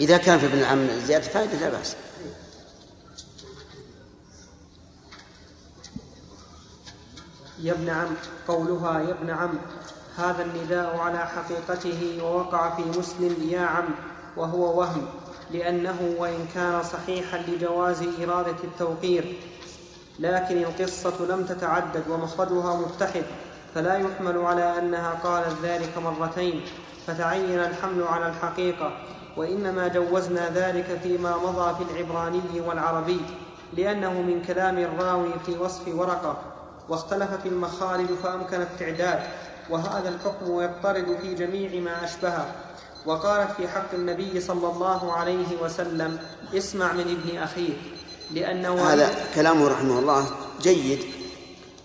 إذا كان في ابن العم زيادة فائدة لا بأس يا ابن عم قولها يا ابن عم هذا النداء على حقيقته ووقع في مسلم يا عم وهو وهم لأنه وإن كان صحيحا لجواز إرادة التوقير. لكن القصة لم تتعدد ومخرجها متحد فلا يحمل على أنها قالت ذلك مرتين. فتعين الحمل على الحقيقة وإنما جوزنا ذلك فيما مضى في العبراني والعربي لأنه من كلام الراوي في وصف ورقة. واختلفت المخارج فأمكن التعداد وهذا الحكم يضطرد في جميع ما أشبهه. وقالت في حق النبي صلى الله عليه وسلم اسمع من ابن أخيك لأنه هذا كلامه رحمه الله جيد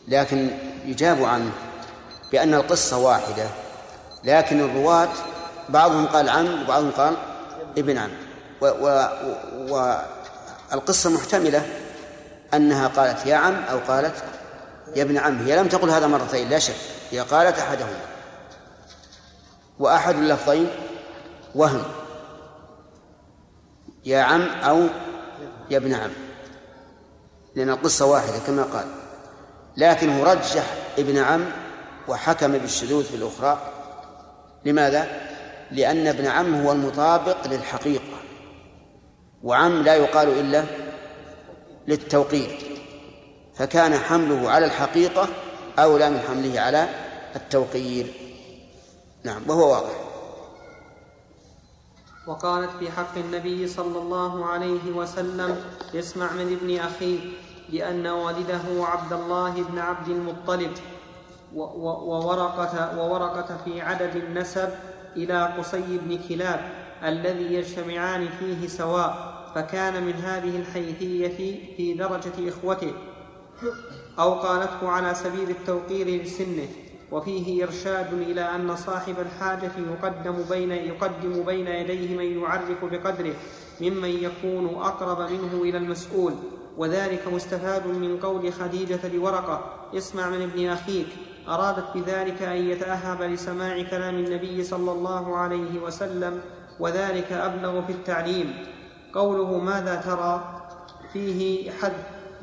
لكن يجاب عنه بأن القصة واحدة. لكن الرواة بعضهم قال عم وبعضهم قال ابن عم. والقصة محتملة أنها قالت يا عم أو قالت يا ابن عم هي لم تقل هذا مرتين لا شك هي قالت أحدهما. وأحد اللفظين وهم يا عم أو يا ابن عم. لأن القصة واحدة كما قال لكنه رجح ابن عم وحكم بالشذوذ في الأخرى. لماذا؟ لأن ابن عم هو المطابق للحقيقة وعم لا يقال إلا للتوقير فكان حمله على الحقيقة أولى من حمله على التوقير. نعم وهو واضح. وقالت في حق النبي صلى الله عليه وسلم اسمع من ابن أخيه لأن والده عبد الله بن عبد المطلب وورقة, وورقة في عدد النسب إلى قصي بن كلاب الذي يجتمعان فيه سواء فكان من هذه الحيثية في درجة إخوته. أو قالته على سبيل التوقير لسنه وفيه إرشاد إلى أن صاحب الحاجة يقدم بين يقدم بين يديه من يعرف بقدره ممن يكون أقرب منه إلى المسؤول. وذلك مستفاد من قول خديجة لورقة اسمع من ابن أخيك. أرادت بذلك أن يتأهب لسماع كلام النبي صلى الله عليه وسلم وذلك أبلغ في التعليم. قوله ماذا ترى؟ فيه حد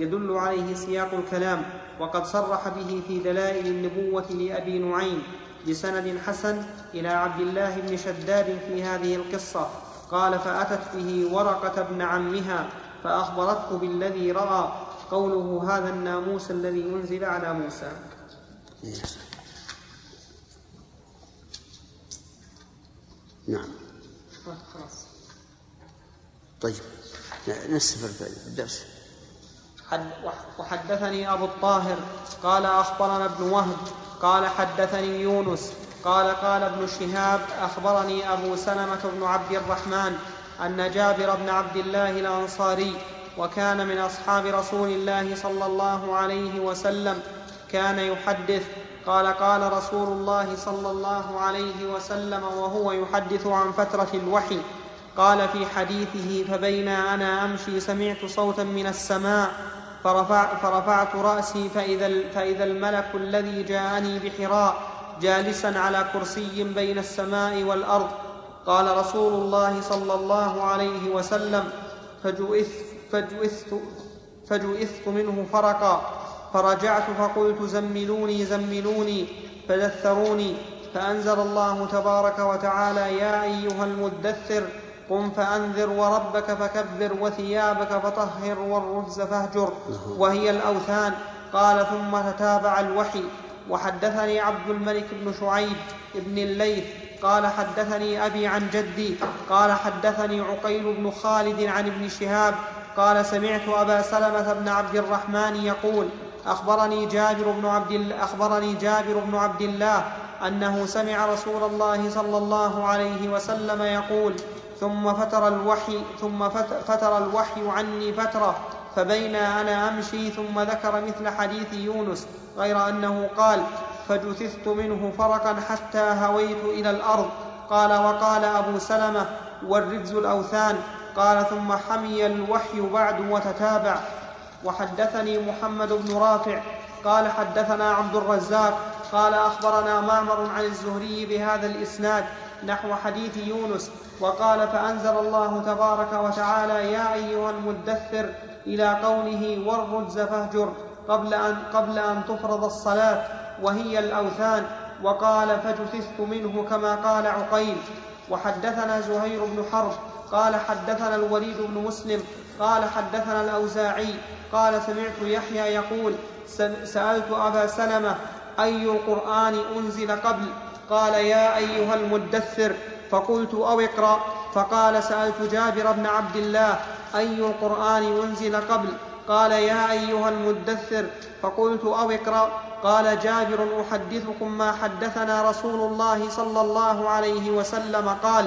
يدل عليه سياق الكلام وقد صرح به في دلائل النبوة لأبي نعيم بسند حسن إلى عبد الله بن شداد في هذه القصة. قال فأتت به ورقة ابن عمها فأخبرته بالذي رأى. قوله هذا الناموس الذي أنزل على موسى. نعم. خلاص. طيب نستمر في الدرس. وحدثني أبو الطاهر قال أخبرنا ابن وهب قال حدثني يونس قال قال ابن شهاب أخبرني أبو سلمة بن عبد الرحمن أن جابر بن عبد الله الأنصاري وكان من أصحاب رسول الله صلى الله عليه وسلم كان يحدث قال قال رسول الله صلى الله عليه وسلم وهو يحدث عن فترة الوحي قال في حديثه فبينا أنا أمشي سمعت صوتا من السماء فرفع فرفعت رأسي فإذا, فإذا الملك الذي جاءني بحراء جالسا على كرسي بين السماء والأرض قال رسول الله صلى الله عليه وسلم فجئثت, فجئثت, فجئثت منه فرقا فرجعت فقلت زملوني زملوني فدثروني فأنزل الله تبارك وتعالى يا أيها المدثر قم فأنذر وربك فكبر وثيابك فطهر والرجز فاهجر وهي الأوثان. قال ثم تتابع الوحي. وحدثني عبد الملك بن شعيب بن الليث. قال حدثني أبي عن جدي. قال حدثني عقيل بن خالد عن ابن شهاب. قال سمعت أبا سلمة بن عبد الرحمن يقول أخبرني جابر بن عبد أخبرني جابر بن عبد الله أنه سمع رسول الله صلى الله عليه وسلم يقول ثم فتر الوحي ثم فتر الوحي عني فترة فبين أنا أمشي ثم ذكر مثل حديث يونس غير أنه قال فجثثت منه فرقا حتى هويت إلى الأرض. قال وقال أبو سلمة والرجز الأوثان. قال ثم حمي الوحي بعد وتتابع. وحدثني محمد بن رافع قال حدثنا عبد الرزاق قال أخبرنا معمر عن الزهري بهذا الإسناد نحو حديث يونس وقال فأنزل الله تبارك وتعالى يا أيها المدثر إلى قوله والرجز فاهجر قبل أن قبل أن تفرض الصلاة وهي الأوثان. وقال فجثثت منه كما قال عقيل. وحدثنا زهير بن حرب قال حدثنا الوليد بن مسلم قال حدثنا الأوزاعي قال سمعت يحيى يقول سألت أبا سلمة أي القرآن أنزل قبل؟ قال يا أيها المدثر فقلت أو اقرأ. فقال سألت جابر بن عبد الله أي القرآن أنزل قبل؟ قال يا أيها المدثر فقلت أو اقرأ. قال جابر أحدثكم ما حدثنا رسول الله صلى الله عليه وسلم قال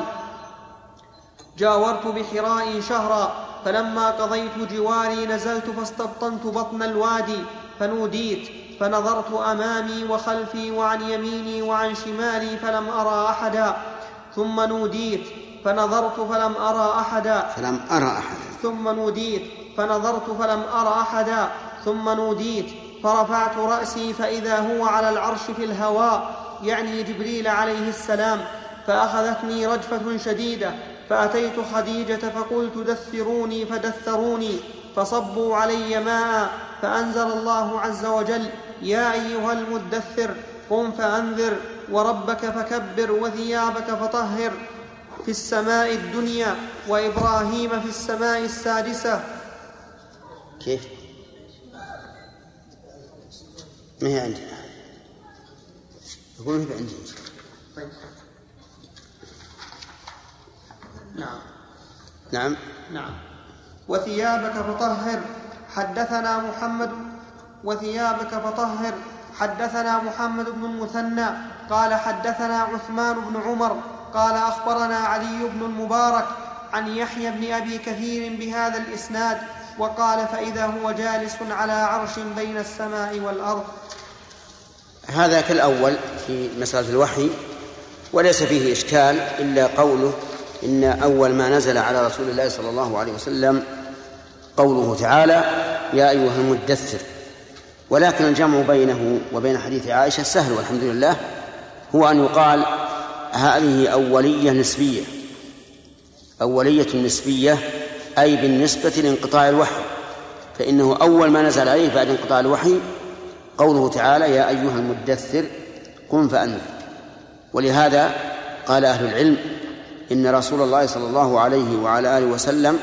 جاورت بحراء شهرا فلما قضيت جواري نزلت فاستبطنت بطن الوادي فنوديت. فنظرت أمامي وخلفي وعن يميني وعن شمالي فلم أرى أحدا. ثم نوديت فنظرت فلم أرى أحدا. فلم أرى أحدا. ثم نوديت فنظرت فلم أرى أحدا. ثم نوديت فرفعت رأسي فإذا هو على العرش في الهواء يعني جبريل عليه السلام فأخذتني رجفة شديدة فأتيت خديجة فقلت دثروني فدثروني فصبوا علي ماء فأنزل الله عز وجل يا أيها المدثر قم فأنذر وربك فكبر وثيابك فطهر في السماء الدنيا وإبراهيم في السماء السادسة. كيف؟ ما هي عندي؟ يقول ما هي عندي. طيب. نعم. نعم. نعم. وثيابك فطهر. حدثنا محمد وثيابك فطهر. حدثنا محمد بن المثنى. قال حدثنا عثمان بن عمر. قال أخبرنا علي بن المبارك عن يحيى بن أبي كثير بهذا الإسناد وقال فإذا هو جالس على عرش بين السماء والأرض. هذا كالأول في مسألة الوحي وليس فيه إشكال إلا قوله إن أول ما نزل على رسول الله صلى الله عليه وسلم قوله تعالى يا أيها المدثر. ولكن الجمع بينه وبين حديث عائشة سهل والحمد لله. هو أن يقال هذه أولية نسبية. أولية نسبية أي بالنسبة لانقطاع الوحي. فإنه أول ما نزل عليه بعد انقطاع الوحي قوله تعالى يا أيها المدثر قم فأنذر. ولهذا قال أهل العلم إن رسول الله صلى الله عليه وعلى آله وسلم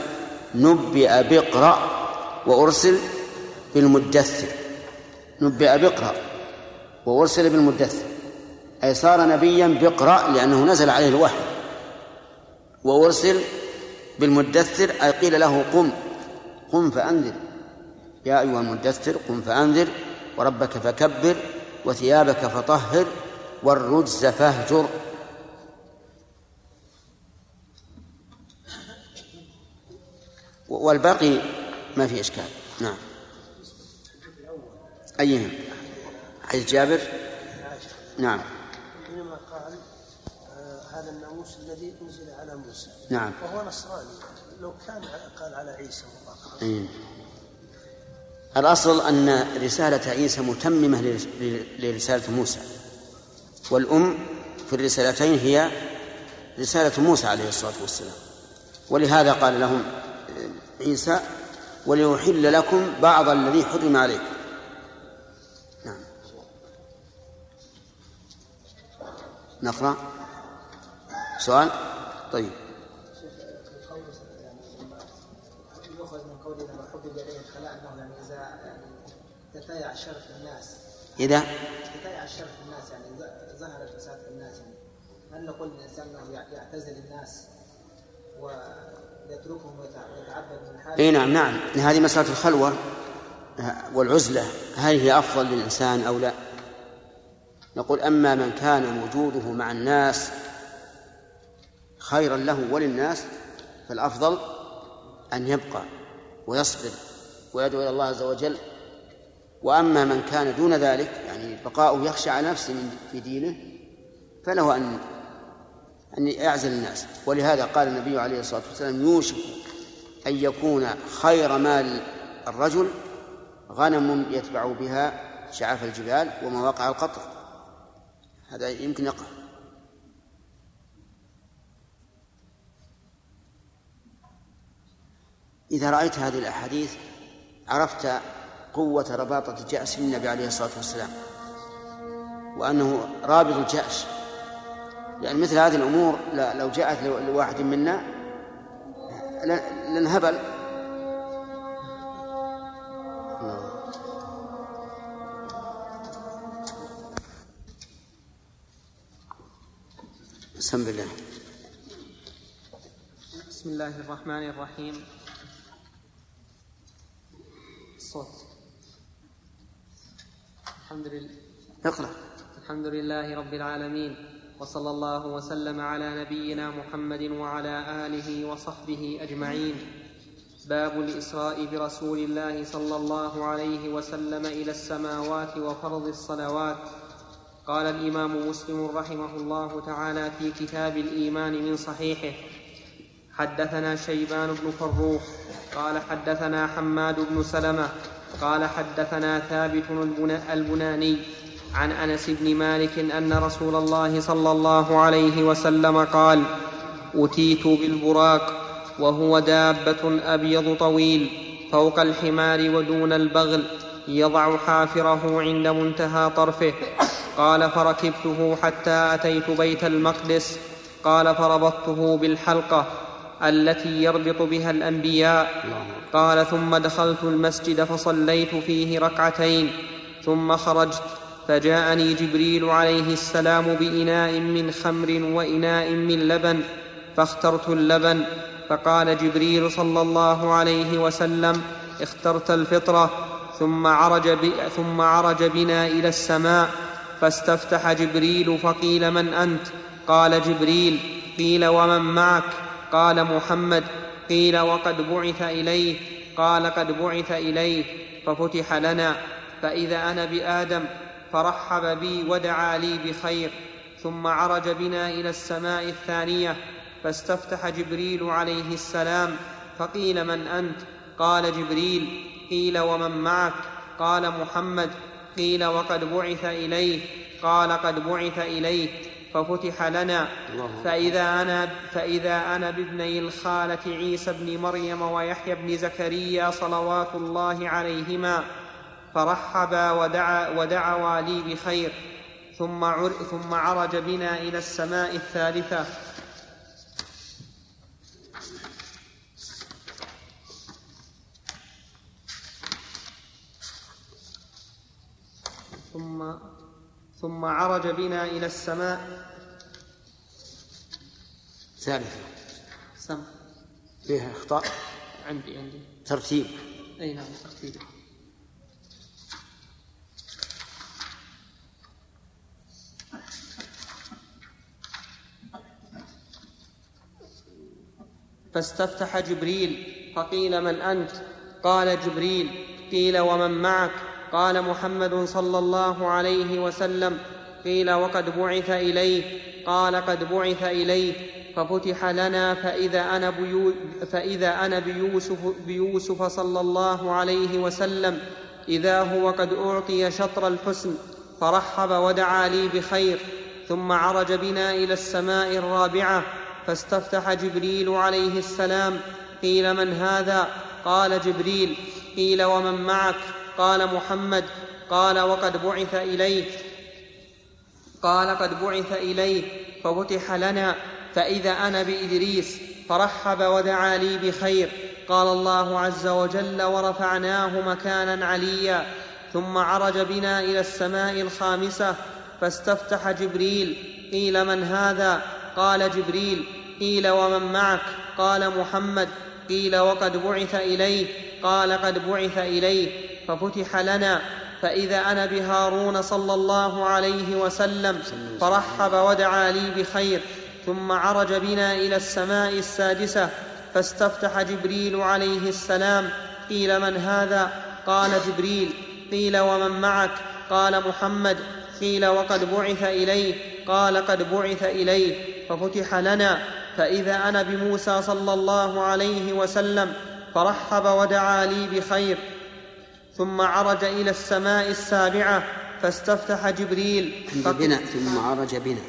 نبئ باقرا وأرسل بالمدثر. نبئ باقرا وأرسل بالمدثر. أي صار نبيا باقرا لأنه نزل عليه الوحي. وأرسل بالمدثر أي قيل له قم. قم فأنذر. يا أيها المدثر قم فأنذر. وربك فكبر وثيابك فطهر والرجز فاهجر. والباقي ما في إشكال. نعم. أيهم حديث جابر؟ نعم. حينما قال آه هذا الناموس الذي أنزل على موسى. نعم. وهو نصراني. لو كان قال على عيسى مطلقا أيه. الأصل أن رسالة عيسى متممة لرسالة موسى. والأم في الرسالتين هي رسالة موسى عليه الصلاة والسلام. ولهذا قال لهم عيسى وليحل لكم بعض الذي حرم عليكم. نعم. نقرأ. سؤال؟ طيب. تتايع الشر في الناس إذا؟ تتايع الشر في الناس يعني ظهر الفساد في الناس يعني هل نقول للانسان انه يعتزل الناس ويتركهم ويتعبد من إي نعم نعم. هذه مسألة الخلوة والعزلة هل هي أفضل للإنسان أو لا؟ نقول أما من كان وجوده مع الناس خيرا له وللناس فالأفضل أن يبقى ويصبر ويدعو إلى الله عز وجل. وأما من كان دون ذلك يعني بقاؤه يخشى على نفسه في دينه فله أن أن يعزل الناس. ولهذا قال النبي عليه الصلاة والسلام يوشك أن يكون خير مال الرجل غنم يتبع بها شعاف الجبال ومواقع القطر. هذا يمكن يقع. إذا رأيت هذه الأحاديث عرفت قوة رباطة جأس النبي عليه الصلاة والسلام وأنه رابط الجأش لأن مثل هذه الأمور لو جاءت لواحد منا لانهبل بسم الله. بسم الله الرحمن الرحيم. الصوت. الحمد لله اقرأ. الحمد لله رب العالمين. وصلى الله وسلم على نبينا محمد وعلى آله وصحبه أجمعين. باب الإسراء برسول الله صلى الله عليه وسلم إلى السماوات وفرض الصلوات. قال الإمام مسلم رحمه الله تعالى في كتاب الإيمان من صحيحه حدثنا شيبان بن فروخ قال حدثنا حماد بن سلمة قال حدثنا ثابت البناني عن أنس بن مالك أن رسول الله صلى الله عليه وسلم قال اتيت بالبراق وهو دابة أبيض طويل فوق الحمار ودون البغل يضع حافره عند منتهى طرفه. قال فركبته حتى أتيت بيت المقدس. قال فربطته بالحلقة التي يربط بها الأنبياء. قال ثم دخلت المسجد فصليت فيه ركعتين ثم خرجت فجاءني جبريل عليه السلام بإناء من خمر وإناء من لبن فاخترت اللبن فقال جبريل صلى الله عليه وسلم اخترت الفطرة ثم عرج. ثم عرج بنا إلى السماء فاستفتح جبريل فقيل من أنت قال جبريل قيل ومن معك قال محمد قيل وقد بعث إليه قال قد بعث إليه ففتح لنا فإذا أنا بآدم فرحب بي ودعا لي بخير ثم عرج بنا إلى السماء الثانية فاستفتح جبريل عليه السلام فقيل من أنت؟ قال جبريل قيل ومن معك؟ قال محمد قيل وقد بعث إليه قال قد بعث إليه ففتح لنا فإذا أنا, فإذا أنا بابني الخالة عيسى بن مريم ويحيى بن زكريا صلوات الله عليهما فرحبا ودعا ودعوا لي بخير ثم, عر ثم عرج بنا إلى السماء الثالثة. ثم ثم عرج بنا إلى السماء. ثالثة. سم. فيها إخطاء؟ عندي عندي. ترتيب. أي نعم ترتيب. فاستفتح جبريل فقيل من أنت؟ قال جبريل قيل ومن معك؟ قال محمد صلى الله عليه وسلم قيل وقد بعث إليه؟ قال قد بعث إليه ففتح لنا فإذا أنا, بيو فإذا أنا بيوسف, بيوسف صلى الله عليه وسلم إذا هو قد أعطي شطر الحسن فرحب ودعا لي بخير ثم عرج بنا إلى السماء الرابعة فاستفتح جبريل عليه السلام. قيل من هذا؟ قال جبريل. قيل ومن معك؟ قال محمد. قال وقد بعث اليه قال قد بعث اليه ففتح لنا. فإذا أنا بإدريس فرحب ودعا لي بخير. قال الله عز وجل ورفعناه مكانا عليا. ثم عرج بنا إلى السماء الخامسة. فاستفتح جبريل. قيل من هذا؟ قال جبريل. قيل ومن معك؟ قال محمد. قيل وقد بعث إليه. قال قد بعث إليه. ففتح لنا. فإذا أنا بهارون صلى الله عليه وسلم فرحب ودعا لي بخير. ثم عرج بنا إلى السماء السادسة فاستفتح جبريل عليه السلام. قيل من هذا؟ قال جبريل. قيل ومن معك؟ قال محمد. قيل وقد بعث إليه. قال قد بعث إليه. ففتح لنا. فإذا أنا بموسى صلى الله عليه وسلم فرحب ودعا لي بخير ثم عرج إلى السماء السابعة فاستفتح جبريل. بنا ثم عرج بنا.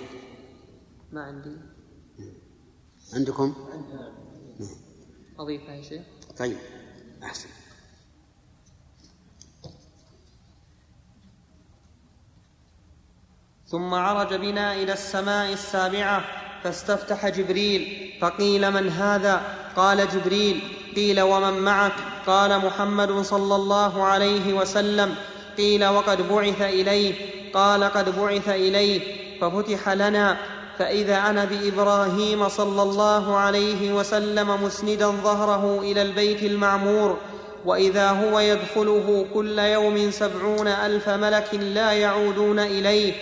ما عندي. عندكم؟ أضيفها يا شيخ. طيب أحسن. ثم عرج بنا إلى السماء السابعة فاستفتح جبريل فقيل من هذا؟ قال جبريل قيل ومن معك؟ قال محمد صلى الله عليه وسلم قيل وقد بعث إليه؟ قال قد بعث إليه. ففتح لنا فإذا أنا بإبراهيم صلى الله عليه وسلم مسندا ظهره إلى البيت المعمور وإذا هو يدخله كل يوم سبعون ألف ملك لا يعودون إليه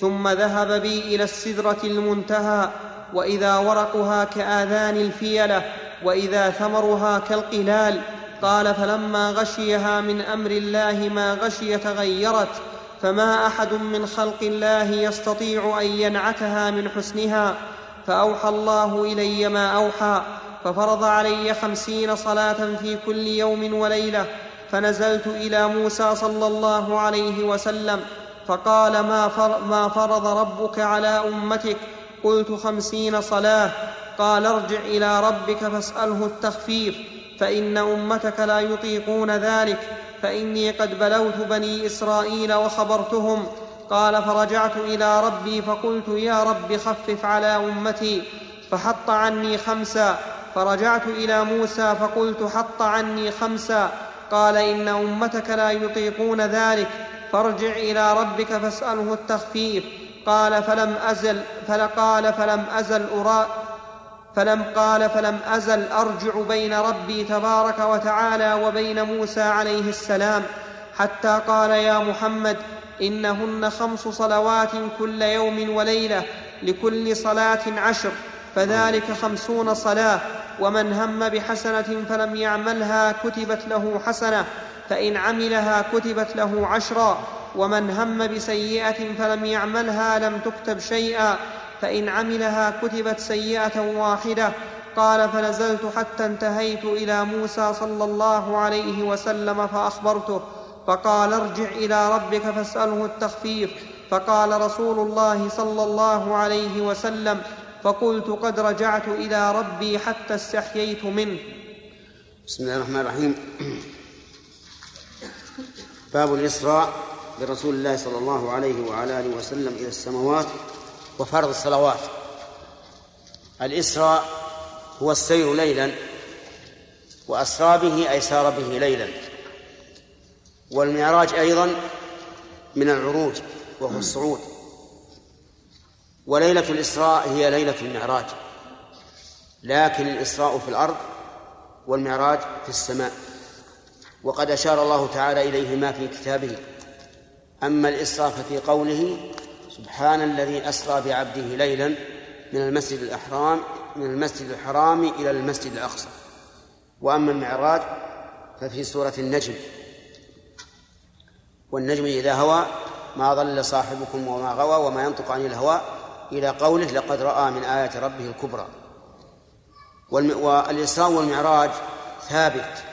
ثم ذهب بي إلى السدرة المنتهى وإذا ورقها كآذان الفيلة وإذا ثمرها كالقلال قال فلما غشيها من أمر الله ما غشي تغيرت فما أحد من خلق الله يستطيع أن ينعتها من حسنها فأوحى الله إلي ما أوحى ففرض علي خمسين صلاة في كل يوم وليلة فنزلت إلى موسى صلى الله عليه وسلم فقال ما, ما فرض ربك على أمتك؟ قلت خمسين صلاة. قال ارجع إلى ربك فاسأله التخفيف فإن أمتك لا يطيقون ذلك فإني قد بلوت بني إسرائيل وخبرتهم. قال فرجعت إلى ربي فقلت يا رب خفف على أمتي فحط عني خمسا. فرجعت إلى موسى فقلت حط عني خمسا. قال إن أمتك لا يطيقون ذلك فارجع إلى ربك فاسأله التخفيف. قال فلم أزل فلقال فلم أزل أرى فلم قال فلم أزل أرجع بين ربي تبارك وتعالى وبين موسى عليه السلام حتى قال يا محمد إنهن خمس صلوات كل يوم وليلة لكل صلاة عشر فذلك خمسون صلاة ومن هم بحسنة فلم يعملها كتبت له حسنة فإن عملها كتبت له عشرا ومن هم بسيئة فلم يعملها لم تكتب شيئا. فإن عملها كتبت سيئة واحدة قال فنزلت حتى انتهيت إلى موسى صلى الله عليه وسلم فأخبرته فقال ارجع إلى ربك فاسأله التخفيف. فقال رسول الله صلى الله عليه وسلم فقلت قد رجعت إلى ربي حتى استحييت منه. بسم الله الرحمن الرحيم. باب الإسراء برسول الله صلى الله عليه وعلى آله وسلم إلى السماوات وفرض الصلوات. الإسراء هو السير ليلا وأسرى به أي سار به ليلا. والمعراج أيضا من العروج وهو الصعود. وليلة الإسراء هي ليلة المعراج. لكن الإسراء في الأرض والمعراج في السماء. وقد أشار الله تعالى إليهما في كتابه. أما الإسراء ففي قوله سبحان الذي أسرى بعبده ليلا من المسجد الأحرام من المسجد الحرام إلى المسجد الأقصى. وأما المعراج ففي سورة النجم. والنجم إذا هوى ما ضل صاحبكم وما غوى وما ينطق عن الهوى إلى قوله لقد رأى من آيات ربه الكبرى. والإسراء والمعراج ثابت.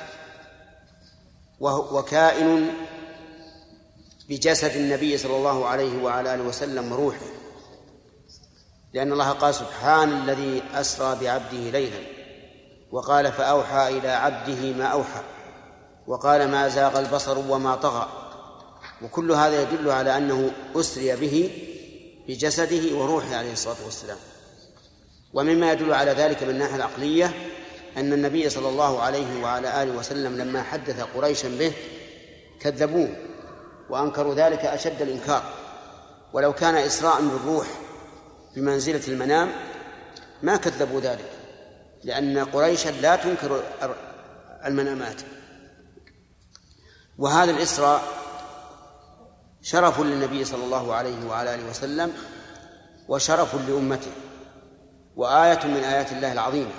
وكائن بجسد النبي صلى الله عليه وعلى آله وسلم روحه. لأن الله قال سبحان الذي أسرى بعبده ليلا وقال فأوحى إلى عبده ما أوحى وقال ما زاغ البصر وما طغى. وكل هذا يدل على أنه أسري به بجسده وروحه عليه الصلاة والسلام. ومما يدل على ذلك من الناحية العقلية أن النبي صلى الله عليه وعلى آله وسلم لما حدث قريشا به كذبوه وأنكروا ذلك أشد الإنكار. ولو كان إسراء بالروح بمنزلة المنام ما كذبوا ذلك لأن قريشا لا تنكر المنامات. وهذا الإسراء شرف للنبي صلى الله عليه وعلى آله وسلم وشرف لأمته وآية من آيات الله العظيمة.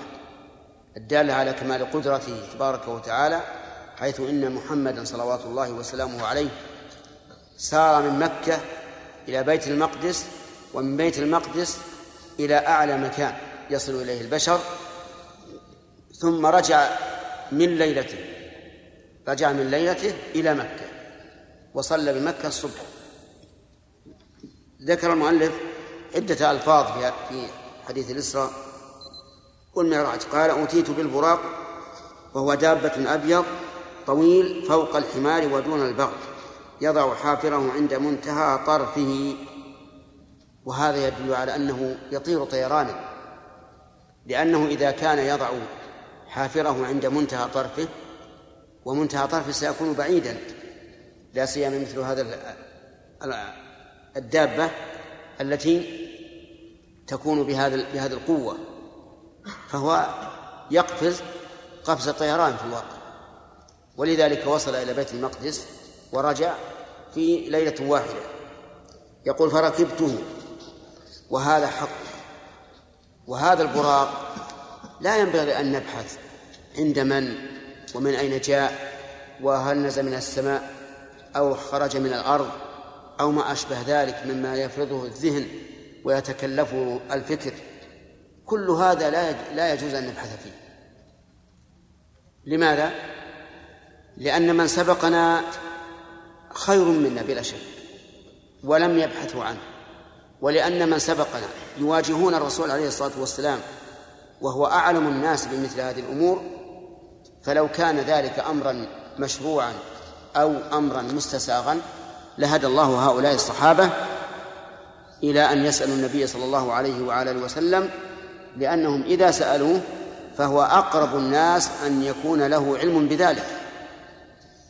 الدالة على كمال قدرته تبارك وتعالى حيث إن محمدا صلوات الله وسلامه عليه سار من مكة إلى بيت المقدس ومن بيت المقدس إلى أعلى مكان يصل إليه البشر ثم رجع من ليلته رجع من ليلته إلى مكة وصلى بمكة الصبح. ذكر المؤلف عدة ألفاظ في حديث الإسراء. والمعراج. قال أوتيت بالبراق وهو دابة أبيض طويل فوق الحمار ودون البغل يضع حافره عند منتهى طرفه. وهذا يدل على أنه يطير طيرانا لأنه إذا كان يضع حافره عند منتهى طرفه ومنتهى طرفه سيكون بعيدا لا سيما مثل هذا الدابة التي تكون بهذا بهذه القوة. فهو يقفز قفز طيران في الواقع. ولذلك وصل إلى بيت المقدس ورجع في ليلة واحدة. يقول فركبته. وهذا حق. وهذا البراق لا ينبغي أن نبحث عند من ومن أين جاء وهل نزل من السماء أو خرج من الأرض أو ما أشبه ذلك مما يفرضه الذهن ويتكلفه الفكر. كل هذا لا لا يجوز أن نبحث فيه لماذا؟ لأن من سبقنا خير منا بلا شك ولم يبحثوا عنه ولأن من سبقنا يواجهون الرسول عليه الصلاة والسلام وهو أعلم الناس بمثل هذه الأمور فلو كان ذلك أمرا مشروعا أو أمرا مستساغا لهدى الله هؤلاء الصحابة إلى أن يسألوا النبي صلى الله عليه وعلى وسلم لأنهم إذا سألوه فهو أقرب الناس أن يكون له علم بذلك.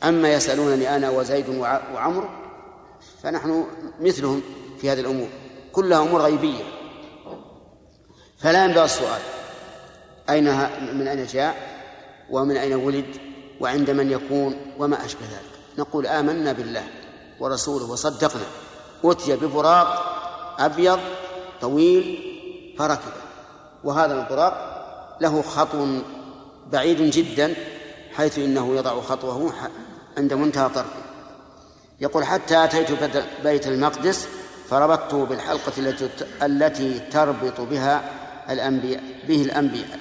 أما يسألونني أنا وزيد وعمر فنحن مثلهم في هذه الأمور. كلها أمور غيبية. فلا ينبغي السؤال. أين من أين جاء؟ ومن أين ولد؟ وعند من يكون؟ وما أشبه ذلك. نقول آمنا بالله ورسوله وصدقنا. أتي ببراق أبيض طويل فركبة. وهذا البراق له خطو بعيد جدا حيث إنه يضع خطوه عند منتهى طرفه يقول حتى أتيت بيت المقدس فربطته بالحلقة التي تربط بها الأنبياء به الأنبياء.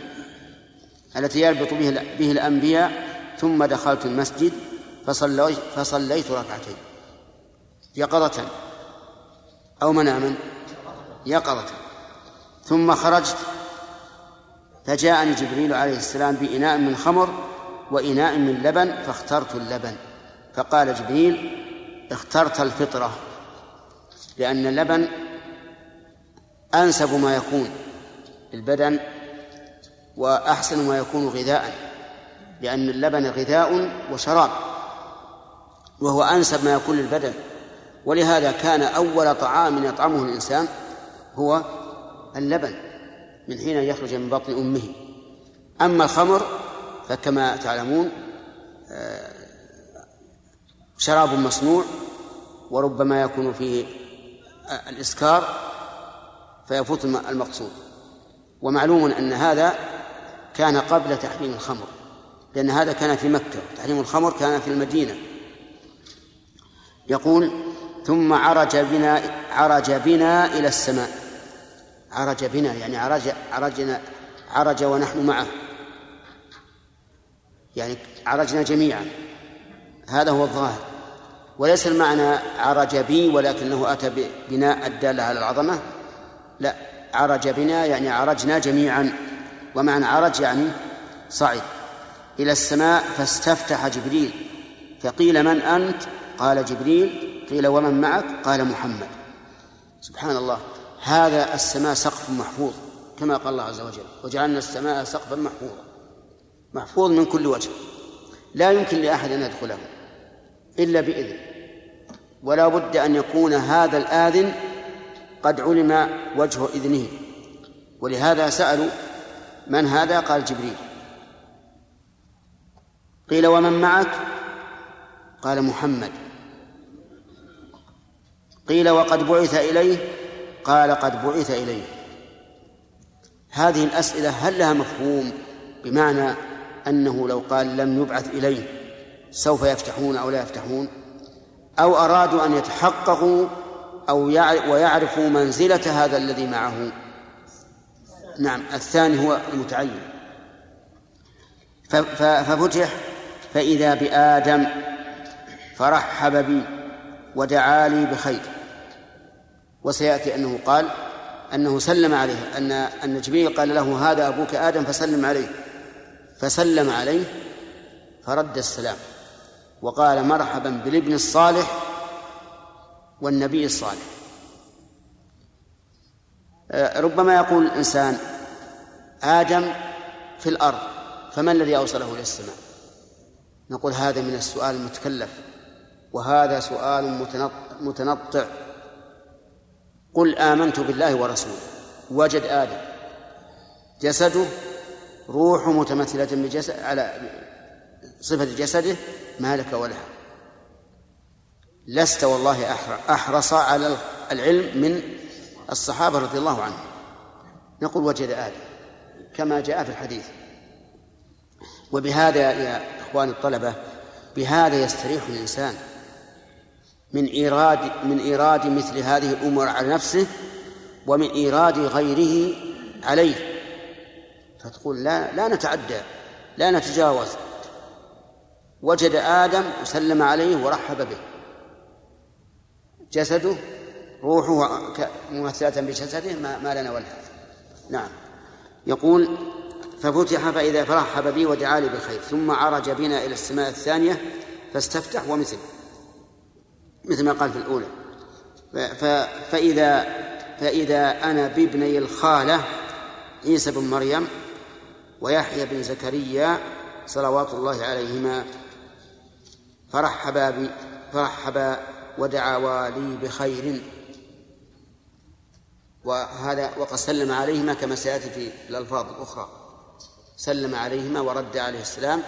التي يربط به به الأنبياء ثم دخلت المسجد فصليت فصليت ركعتين. يقظة أو مناما يقظة ثم خرجت فجاءني جبريل عليه السلام بإناء من خمر وإناء من لبن فاخترت اللبن. فقال جبريل اخترت الفطرة لأن اللبن أنسب ما يكون للبدن وأحسن ما يكون غذاء لأن اللبن غذاء وشراب وهو أنسب ما يكون للبدن. ولهذا كان أول طعام يطعمه الإنسان هو اللبن. من حين يخرج من بطن أمه. أما الخمر فكما تعلمون آه، شراب مصنوع وربما يكون فيه آه، الإسكار فيفوت المقصود. ومعلوم أن هذا كان قبل تحريم الخمر لأن هذا كان في مكة تحريم الخمر كان في المدينة. يقول ثم عرج بنا عرج بنا إلى السماء. عرج بنا يعني عرج عرجنا عرج ونحن معه. يعني عرجنا جميعا. هذا هو الظاهر. وليس المعنى عرج بي ولكنه أتى بناء الدالة على العظمة. لا عرج بنا يعني عرجنا جميعا. ومعنى عرج يعني صعد إلى السماء فاستفتح جبريل. فقيل من أنت؟ قال جبريل. قيل ومن معك؟ قال محمد. سبحان الله. هذا السماء سقف محفوظ كما قال الله عز وجل وجعلنا السماء سقفا محفوظا. محفوظ من كل وجه لا يمكن لأحد أن يدخله إلا بإذن ولا بد أن يكون هذا الآذن قد علم وجه إذنه. ولهذا سألوا من هذا؟ قال جبريل. قيل ومن معك؟ قال محمد. قيل وقد بعث إليه؟ قال قد بعث إليه. هذه الأسئلة هل لها مفهوم بمعنى أنه لو قال لم يبعث إليه سوف يفتحون أو لا يفتحون؟ أو أرادوا أن يتحققوا أو ويعرفوا منزلة هذا الذي معه؟ نعم الثاني هو المتعين. ففتح فإذا بآدم فرحب بي ودعا لي بخير. وسيأتي أنه قال أنه سلم عليه أن أن جبريل قال له هذا أبوك آدم فسلم عليه. فسلم عليه فرد السلام وقال مرحبا بالابن الصالح والنبي الصالح. آه، ربما يقول الإنسان آدم في الأرض فما الذي أوصله إلى السماء؟ نقول هذا من السؤال المتكلف وهذا سؤال متنطع. قل آمنت بالله ورسوله. وجد آدم. جسده روح متمثلة بجسد على صفة جسده ما لك ولها لست والله أحرص على العلم من الصحابة رضي الله عنهم. نقول وجد آدم. كما جاء في الحديث. وبهذا يا إخواني الطلبة بهذا يستريح الإنسان. من إيراد من إيراد مثل هذه الأمور على نفسه ومن إيراد غيره عليه. فتقول لا لا نتعدى لا نتجاوز. وجد آدم وسلم عليه ورحب به. جسده روحه ممثلة بجسده ما, ما لنا ولا نعم. يقول ففتح فإذا فرحب بي ودعا لي بالخير ثم عرج بنا إلى السماء الثانية فاستفتح ومثل. مثل ما قال في الأولى. فإذا فإذا أنا بابني الخالة عيسى بن مريم ويحيى بن زكريا صلوات الله عليهما فرحبا بي فرحبا ودعوا لي بخير. وهذا وقد سلم عليهما كما سيأتي في الألفاظ الأخرى. سلم عليهما ورد عليه السلام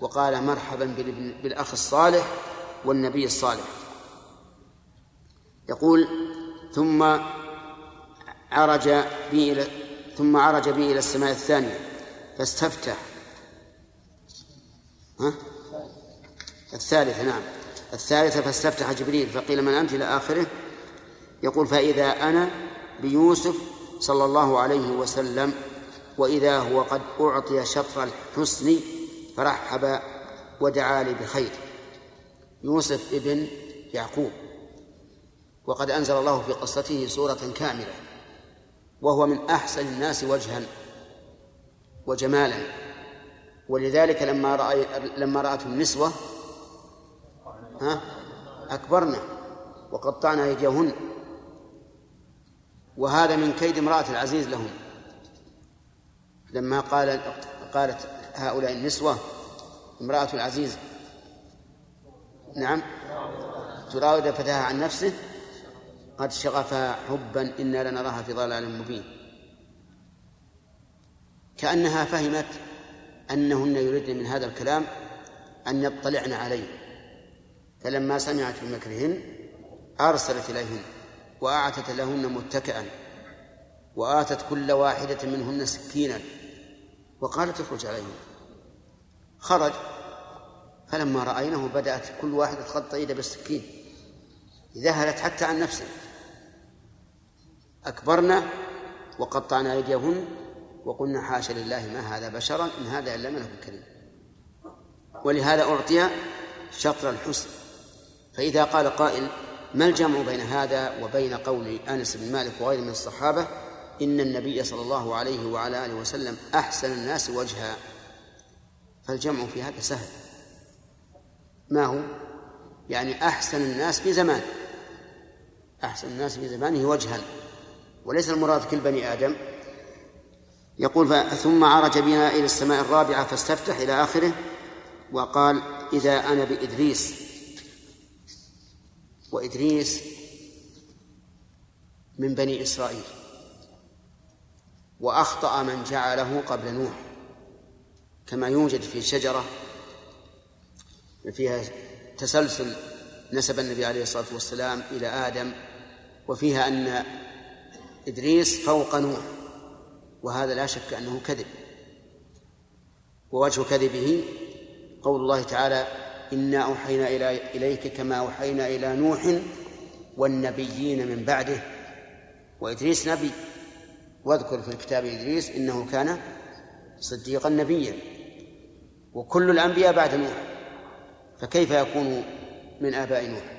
وقال مرحبا بالأخ الصالح والنبي الصالح. يقول ثم عرج بي إلى ثم عرج بي إلى السماء الثانية فاستفتح. ها؟ الثالثة نعم. الثالثة فاستفتح جبريل فقيل من أنت إلى آخره؟ يقول فإذا أنا بيوسف صلى الله عليه وسلم وإذا هو قد أعطي شطر الحسن فرحب ودعا لي بخير. يوسف ابن يعقوب. وقد أنزل الله في قصته سورة كاملة وهو من أحسن الناس وجها وجمالا. ولذلك لما رأي لما رأته النسوة ها أكبرنا وقطعنا أيديهن. وهذا من كيد امرأة العزيز لهم. لما قال قالت هؤلاء النسوة امرأة العزيز نعم تراود فتاها عن نفسه قد شغفها حبا إنا لنراها في ضلال مبين. كأنها فهمت أنهن يريدن من هذا الكلام أن يطلعن عليه. فلما سمعت بمكرهن أرسلت إليهن وأعتت لهن متكئا وآتت كل واحدة منهن سكينا وقالت اخرج عليهن خرج. فلما رأينه بدأت كل واحدة تخط يده بالسكين. ذهلت حتى عن نفسه. أكبرنا وقطعنا أيديهن وقلنا حاشا لله ما هذا بشرا إن هذا إلا ملك كريم. ولهذا أعطي شطر الحسن. فإذا قال قائل ما الجمع بين هذا وبين قول أنس بن مالك وغيره من الصحابة؟ إن النبي صلى الله عليه وعلى آله وسلم أحسن الناس وجها. فالجمع في هذا سهل. ما هو؟ يعني أحسن الناس في زمان. أحسن الناس في زمانه وجها. وليس المراد كل بني آدم. يقول ثم عرج بنا إلى السماء الرابعة فاستفتح إلى آخره وقال إذا أنا بإدريس. وإدريس من بني إسرائيل. وأخطأ من جعله قبل نوح. كما يوجد في شجرة فيها تسلسل نسب النبي عليه الصلاة والسلام إلى آدم. وفيها أن إدريس فوق نوح وهذا لا شك أنه كذب. ووجه كذبه قول الله تعالى إنا أوحينا إليك كما أوحينا إلى نوح والنبيين من بعده. وإدريس نبي. واذكر في الكتاب إدريس إنه كان صديقا نبيا وكل الأنبياء بعد نوح. فكيف يكون من آباء نوح؟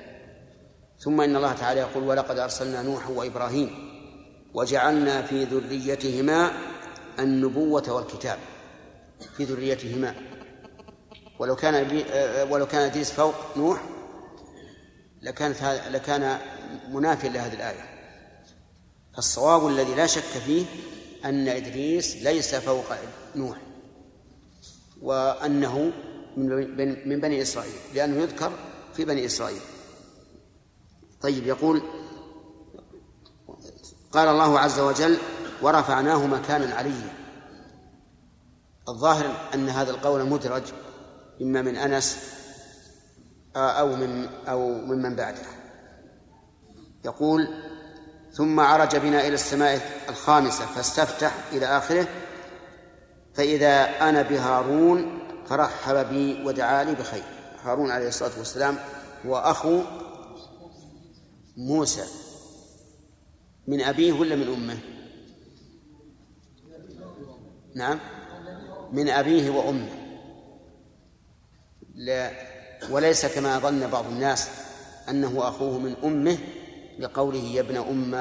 ثم إن الله تعالى يقول ولقد أرسلنا نوحا وإبراهيم. وجعلنا في ذريتهما النبوة والكتاب. في ذريتهما. ولو كان ولو كان إدريس فوق نوح لكانت لكان منافيا لهذه الآية. الصواب الذي لا شك فيه أن إدريس ليس فوق نوح وأنه من بني إسرائيل لأنه يذكر في بني إسرائيل. طيب يقول قال الله عز وجل ورفعناه مكانا عليا الظاهر أن هذا القول مدرج إما من أنس أو من أو ممن بعده. يقول ثم عرج بنا إلى السماء الخامسة فاستفتح إلى آخره فإذا أنا بهارون فرحب بي ودعا لي بخير. هارون عليه الصلاة والسلام هو أخو موسى. من أبيه ولا من أمه؟ نعم. من أبيه وأمه. لا. وليس كما ظن بعض الناس أنه أخوه من أمه لقوله يا ابن أم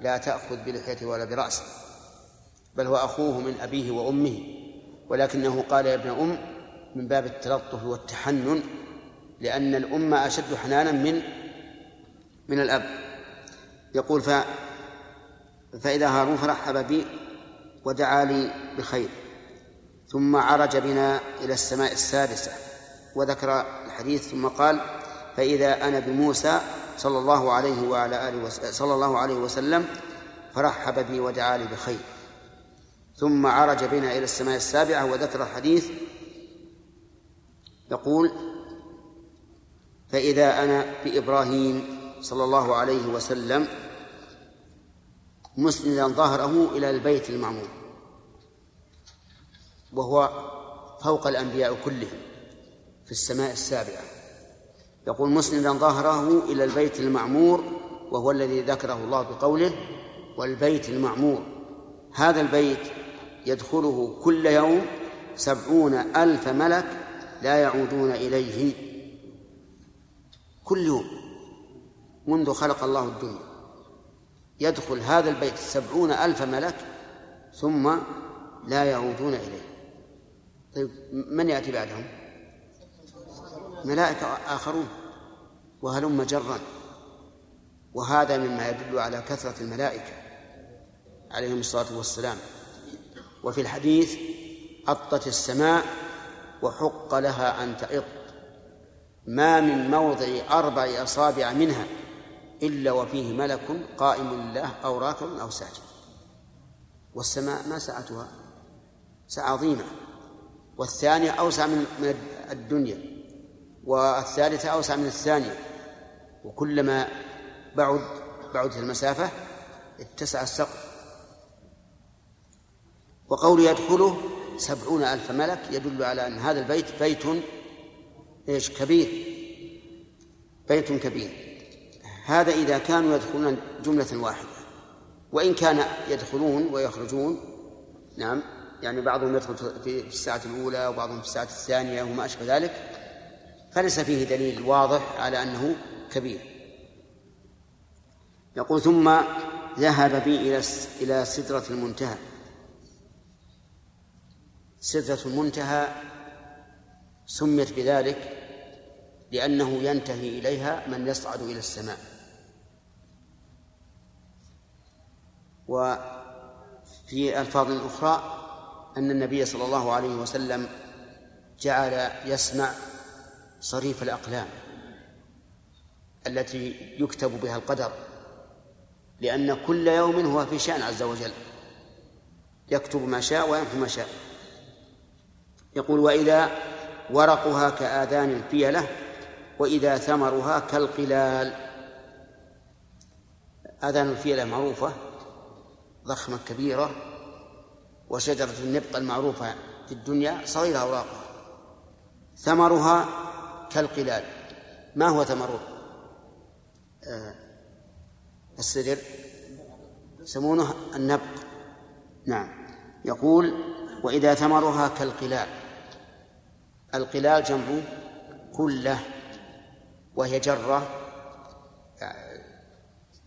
لا تأخذ بلحيته ولا برأسه بل هو أخوه من أبيه وأمه. ولكنه قال يا ابن أم من باب التلطف والتحنن لأن الأم أشد حنانا من من الأب. يقول ف فإذا هارون فرحب بي ودعا لي بخير ثم عرج بنا إلى السماء السادسة وذكر الحديث ثم قال فإذا أنا بموسى صلى الله عليه وعلى آله صلى الله عليه وسلم فرحب بي ودعا لي بخير. ثم عرج بنا إلى السماء السابعة وذكر الحديث. يقول فإذا أنا بإبراهيم صلى الله عليه وسلم مسندا ظهره إلى البيت المعمور. وهو فوق الأنبياء كلهم في السماء السابعة. يقول مسندا ظهره إلى البيت المعمور وهو الذي ذكره الله بقوله والبيت المعمور. هذا البيت يدخله كل يوم سبعون ألف ملك لا يعودون إليه. كل يوم. منذ خلق الله الدنيا. يدخل هذا البيت سبعون ألف ملك ثم لا يعودون إليه. طيب من يأتي بعدهم؟ ملائكة آخرون وهلم جرا. وهذا مما يدل على كثرة الملائكة عليهم الصلاة والسلام. وفي الحديث أطت السماء وحق لها أن تعط ما من موضع أربع أصابع منها إلا وفيه ملك قائم لله أو راكع أو ساجد. والسماء ما سعتها سعة عظيمة والثانية أوسع من الدنيا والثالثة أوسع من الثانية. وكلما بعد بعدت المسافة اتسع السقف. وقول يدخله سبعون ألف ملك يدل على أن هذا البيت بيت إيش؟ كبير. بيت كبير. هذا إذا كانوا يدخلون جملة واحدة. وإن كان يدخلون ويخرجون نعم يعني بعضهم يدخل في الساعة الأولى وبعضهم في الساعة الثانية وما أشبه ذلك فليس فيه دليل واضح على أنه كبير. يقول ثم ذهب بي إلى إلى سدرة المنتهى. سدرة المنتهى سميت بذلك لأنه ينتهي إليها من يصعد إلى السماء. وفي ألفاظ أخرى أن النبي صلى الله عليه وسلم جعل يسمع صريف الأقلام التي يكتب بها القدر لأن كل يوم هو في شأن عز وجل. يكتب ما شاء ويمحو ما شاء. يقول وإذا ورقها كآذان الفيلة وإذا ثمرها كالقلال. آذان الفيلة معروفة. ضخمة كبيرة وشجرة النبق المعروفة في الدنيا صغيرة أوراقها. ثمرها كالقلال. ما هو ثمر آه السدر. يسمونه النبق نعم. يقول وإذا ثمرها كالقلال. القلال جمع كله وهي جرة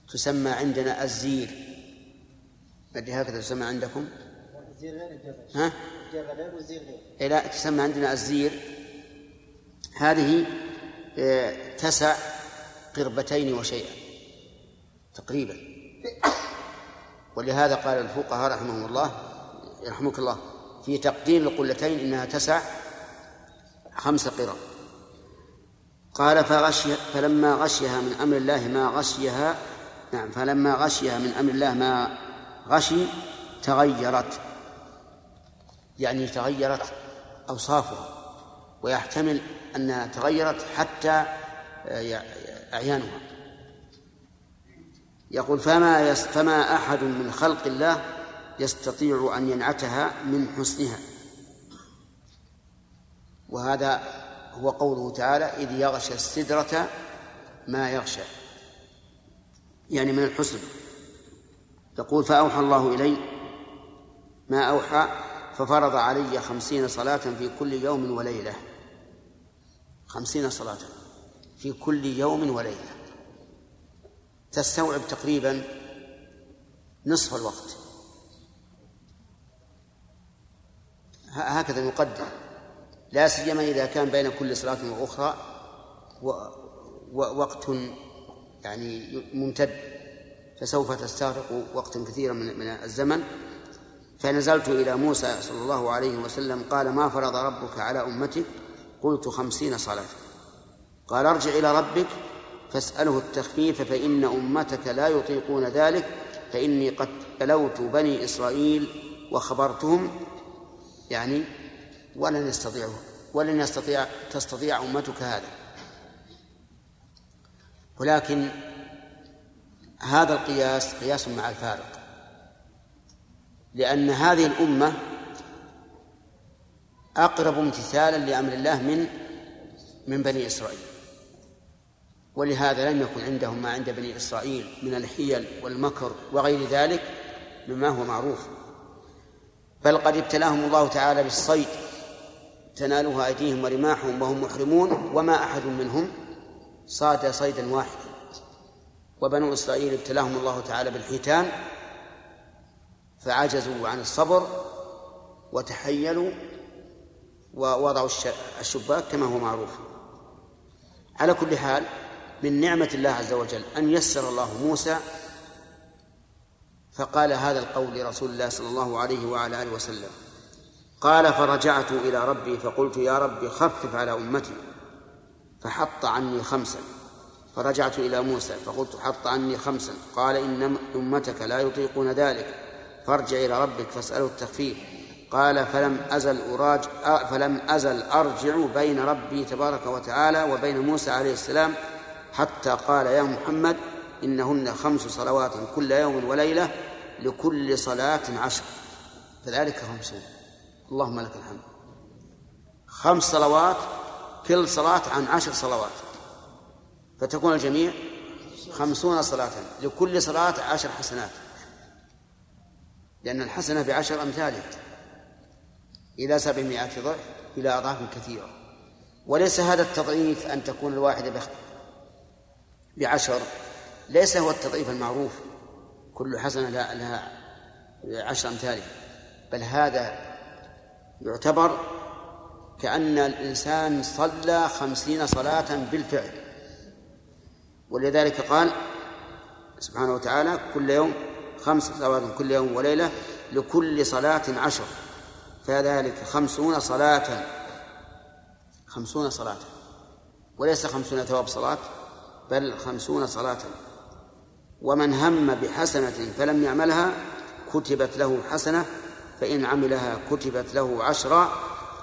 تسمى عندنا الزير. أدري هكذا تسمى عندكم؟ الزير غير الجبل. ها؟ الجبل غير والزير غير. إيه لا تسمى عندنا الزير. هذه آه، تسع قربتين وشيئا تقريبا. ولهذا قال الفقهاء رحمهم الله يرحمك الله في تقدير القلتين إنها تسع خمس قرى قال فغشي فلما غشيها من أمر الله ما غشيها نعم فلما غشيها من أمر الله ما غشي تغيرت يعني تغيرت أوصافها ويحتمل أنها تغيرت حتى أعيانها. يقول فما فما أحد من خلق الله يستطيع أن ينعتها من حسنها. وهذا هو قوله تعالى إذ يغشى السدرة ما يغشى يعني من الحسن. يقول فأوحى الله إلي ما أوحى ففرض علي خمسين صلاة في كل يوم وليلة. خمسين صلاة في كل يوم وليلة. تستوعب تقريبا نصف الوقت. هكذا يقدر. لا سيما إذا كان بين كل صلاة وأخرى وقت يعني ممتد. فسوف تستغرق وقتا كثيرا من من الزمن. فنزلت إلى موسى صلى الله عليه وسلم قال ما فرض ربك على أمتك قلت خمسين صلاة. قال ارجع إلى ربك فاسأله التخفيف فإن أمتك لا يطيقون ذلك فإني قد بلوت بني إسرائيل وخبرتهم. يعني ولن يستطيعوا ولن يستطيع تستطيع أمتك هذا. ولكن هذا القياس قياس مع الفارق. لأن هذه الأمة أقرب امتثالا لأمر الله من من بني إسرائيل. ولهذا لم يكن عندهم ما عند بني إسرائيل من الحيل والمكر وغير ذلك مما هو معروف. بل قد ابتلاهم الله تعالى بالصيد. تنالها أيديهم ورماحهم وهم محرمون. وما أحد منهم صاد صيدا واحدا. وبنو إسرائيل ابتلاهم الله تعالى بالحيتان فعجزوا عن الصبر وتحيلوا ووضعوا الشباك كما هو معروف. على كل حال من نعمة الله عز وجل أن يسر الله موسى فقال هذا القول لرسول الله صلى الله عليه وعلى آله وسلم. قال فرجعت إلى ربي فقلت يا رب خفف على أمتي فحط عني خمسا. فرجعت إلى موسى فقلت حط عني خمسا. قال إن أمتك لا يطيقون ذلك. فارجع إلى ربك فاسأله التخفيف. قال فلم أزل أراج فلم أزل أرجع بين ربي تبارك وتعالى وبين موسى عليه السلام حتى قال يا محمد إنهن خمس صلوات كل يوم وليلة لكل صلاة عشر. فذلك خمسون اللهم لك الحمد. خمس صلوات كل صلاة عن عشر صلوات. فتكون الجميع خمسون صلاة لكل صلاة عشر حسنات. لأن الحسنة بعشر أمثالها. إلى سبعمائة ضعف إلى أضعاف كثيرة. وليس هذا التضعيف أن تكون الواحدة بعشر. ليس هو التضعيف المعروف. كل حسنة لها عشر أمثالها. بل هذا يعتبر كأن الإنسان صلى خمسين صلاة بالفعل. ولذلك قال سبحانه وتعالى كل يوم خمس صلوات كل يوم وليلة لكل صلاة عشر. فذلك خمسون صلاة. خمسون صلاة. وليس خمسون ثواب صلاة بل خمسون صلاة. ومن هم بحسنة فلم يعملها كتبت له حسنة فإن عملها كتبت له عشرا.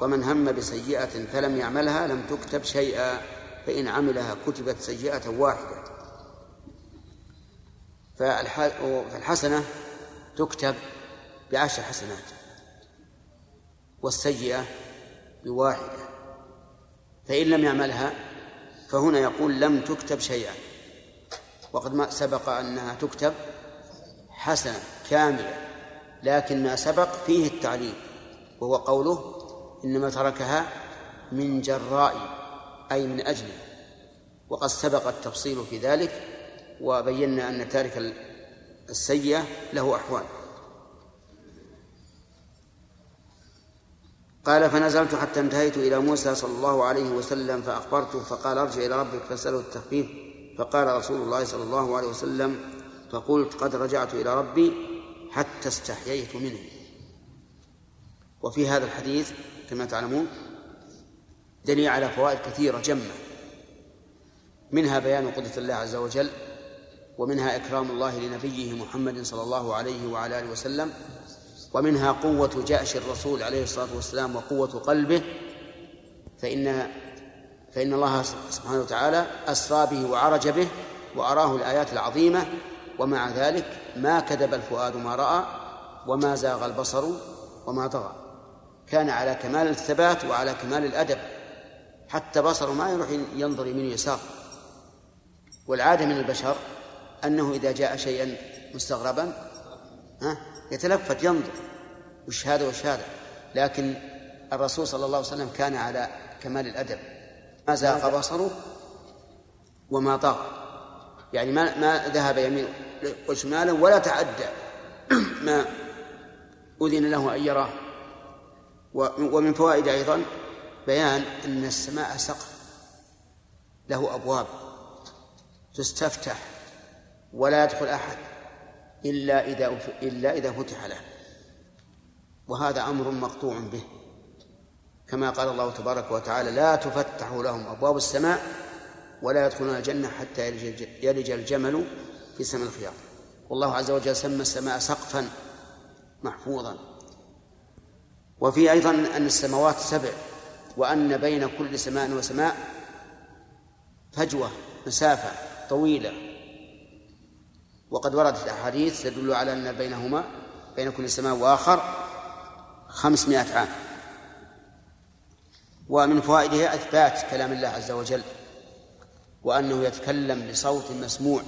ومن هم بسيئة فلم يعملها لم تكتب شيئا. فإن عملها كتبت سيئة واحدة. فالحسنة تكتب بعشر حسنات والسيئة بواحدة. فإن لم يعملها فهنا يقول لم تكتب شيئا. وقد ما سبق أنها تكتب حسنة كاملة لكن ما سبق فيه التعليل وهو قوله إنما تركها من جراء أي من أجل. وقد سبق التفصيل في ذلك وبينا أن تارك السيئة له أحوال. قال فنزلت حتى انتهيت إلى موسى صلى الله عليه وسلم فأخبرته فقال أرجع إلى ربك فاسأله التخفيف فقال رسول الله صلى الله عليه وسلم فقلت قد رجعت إلى ربي حتى استحييت منه وفي هذا الحديث كما تعلمون دليل على فوائد كثيرة جمة. منها بيان قدرة الله عز وجل ومنها إكرام الله لنبيه محمد صلى الله عليه وعلى آله وسلم ومنها قوة جأش الرسول عليه الصلاة والسلام وقوة قلبه فإن فإن الله سبحانه وتعالى أسرى به وعرج به وأراه الآيات العظيمة ومع ذلك ما كذب الفؤاد ما رأى وما زاغ البصر وما طغى. كان على كمال الثبات وعلى كمال الأدب. حتى بصره ما يروح ينظر يمين يسار والعادة من البشر أنه إذا جاء شيئا مستغربا ها يتلفت ينظر وش هذا وش هذا لكن الرسول صلى الله عليه وسلم كان على كمال الأدب. ما زاغ بصره وما طغى يعني ما ما ذهب يمين وشمالا ولا تعدى. ما أذن له أن يراه. ومن فوائد أيضا بيان أن السماء سقف له أبواب تستفتح ولا يدخل أحد إلا إذا إلا إذا فتح له. وهذا أمر مقطوع به. كما قال الله تبارك وتعالى لا تفتح لهم أبواب السماء ولا يدخلون الجنة حتى يلج الجمل في سم الخياط. والله عز وجل سمى السماء سقفا محفوظا. وفي أيضا أن السماوات سبع. وأن بين كل سماء وسماء فجوة مسافة طويلة. وقد وردت الأحاديث تدل على أن بينهما بين كل سماء وآخر خمسمائة عام. ومن فوائدها إثبات كلام الله عز وجل وأنه يتكلم بصوت مسموع.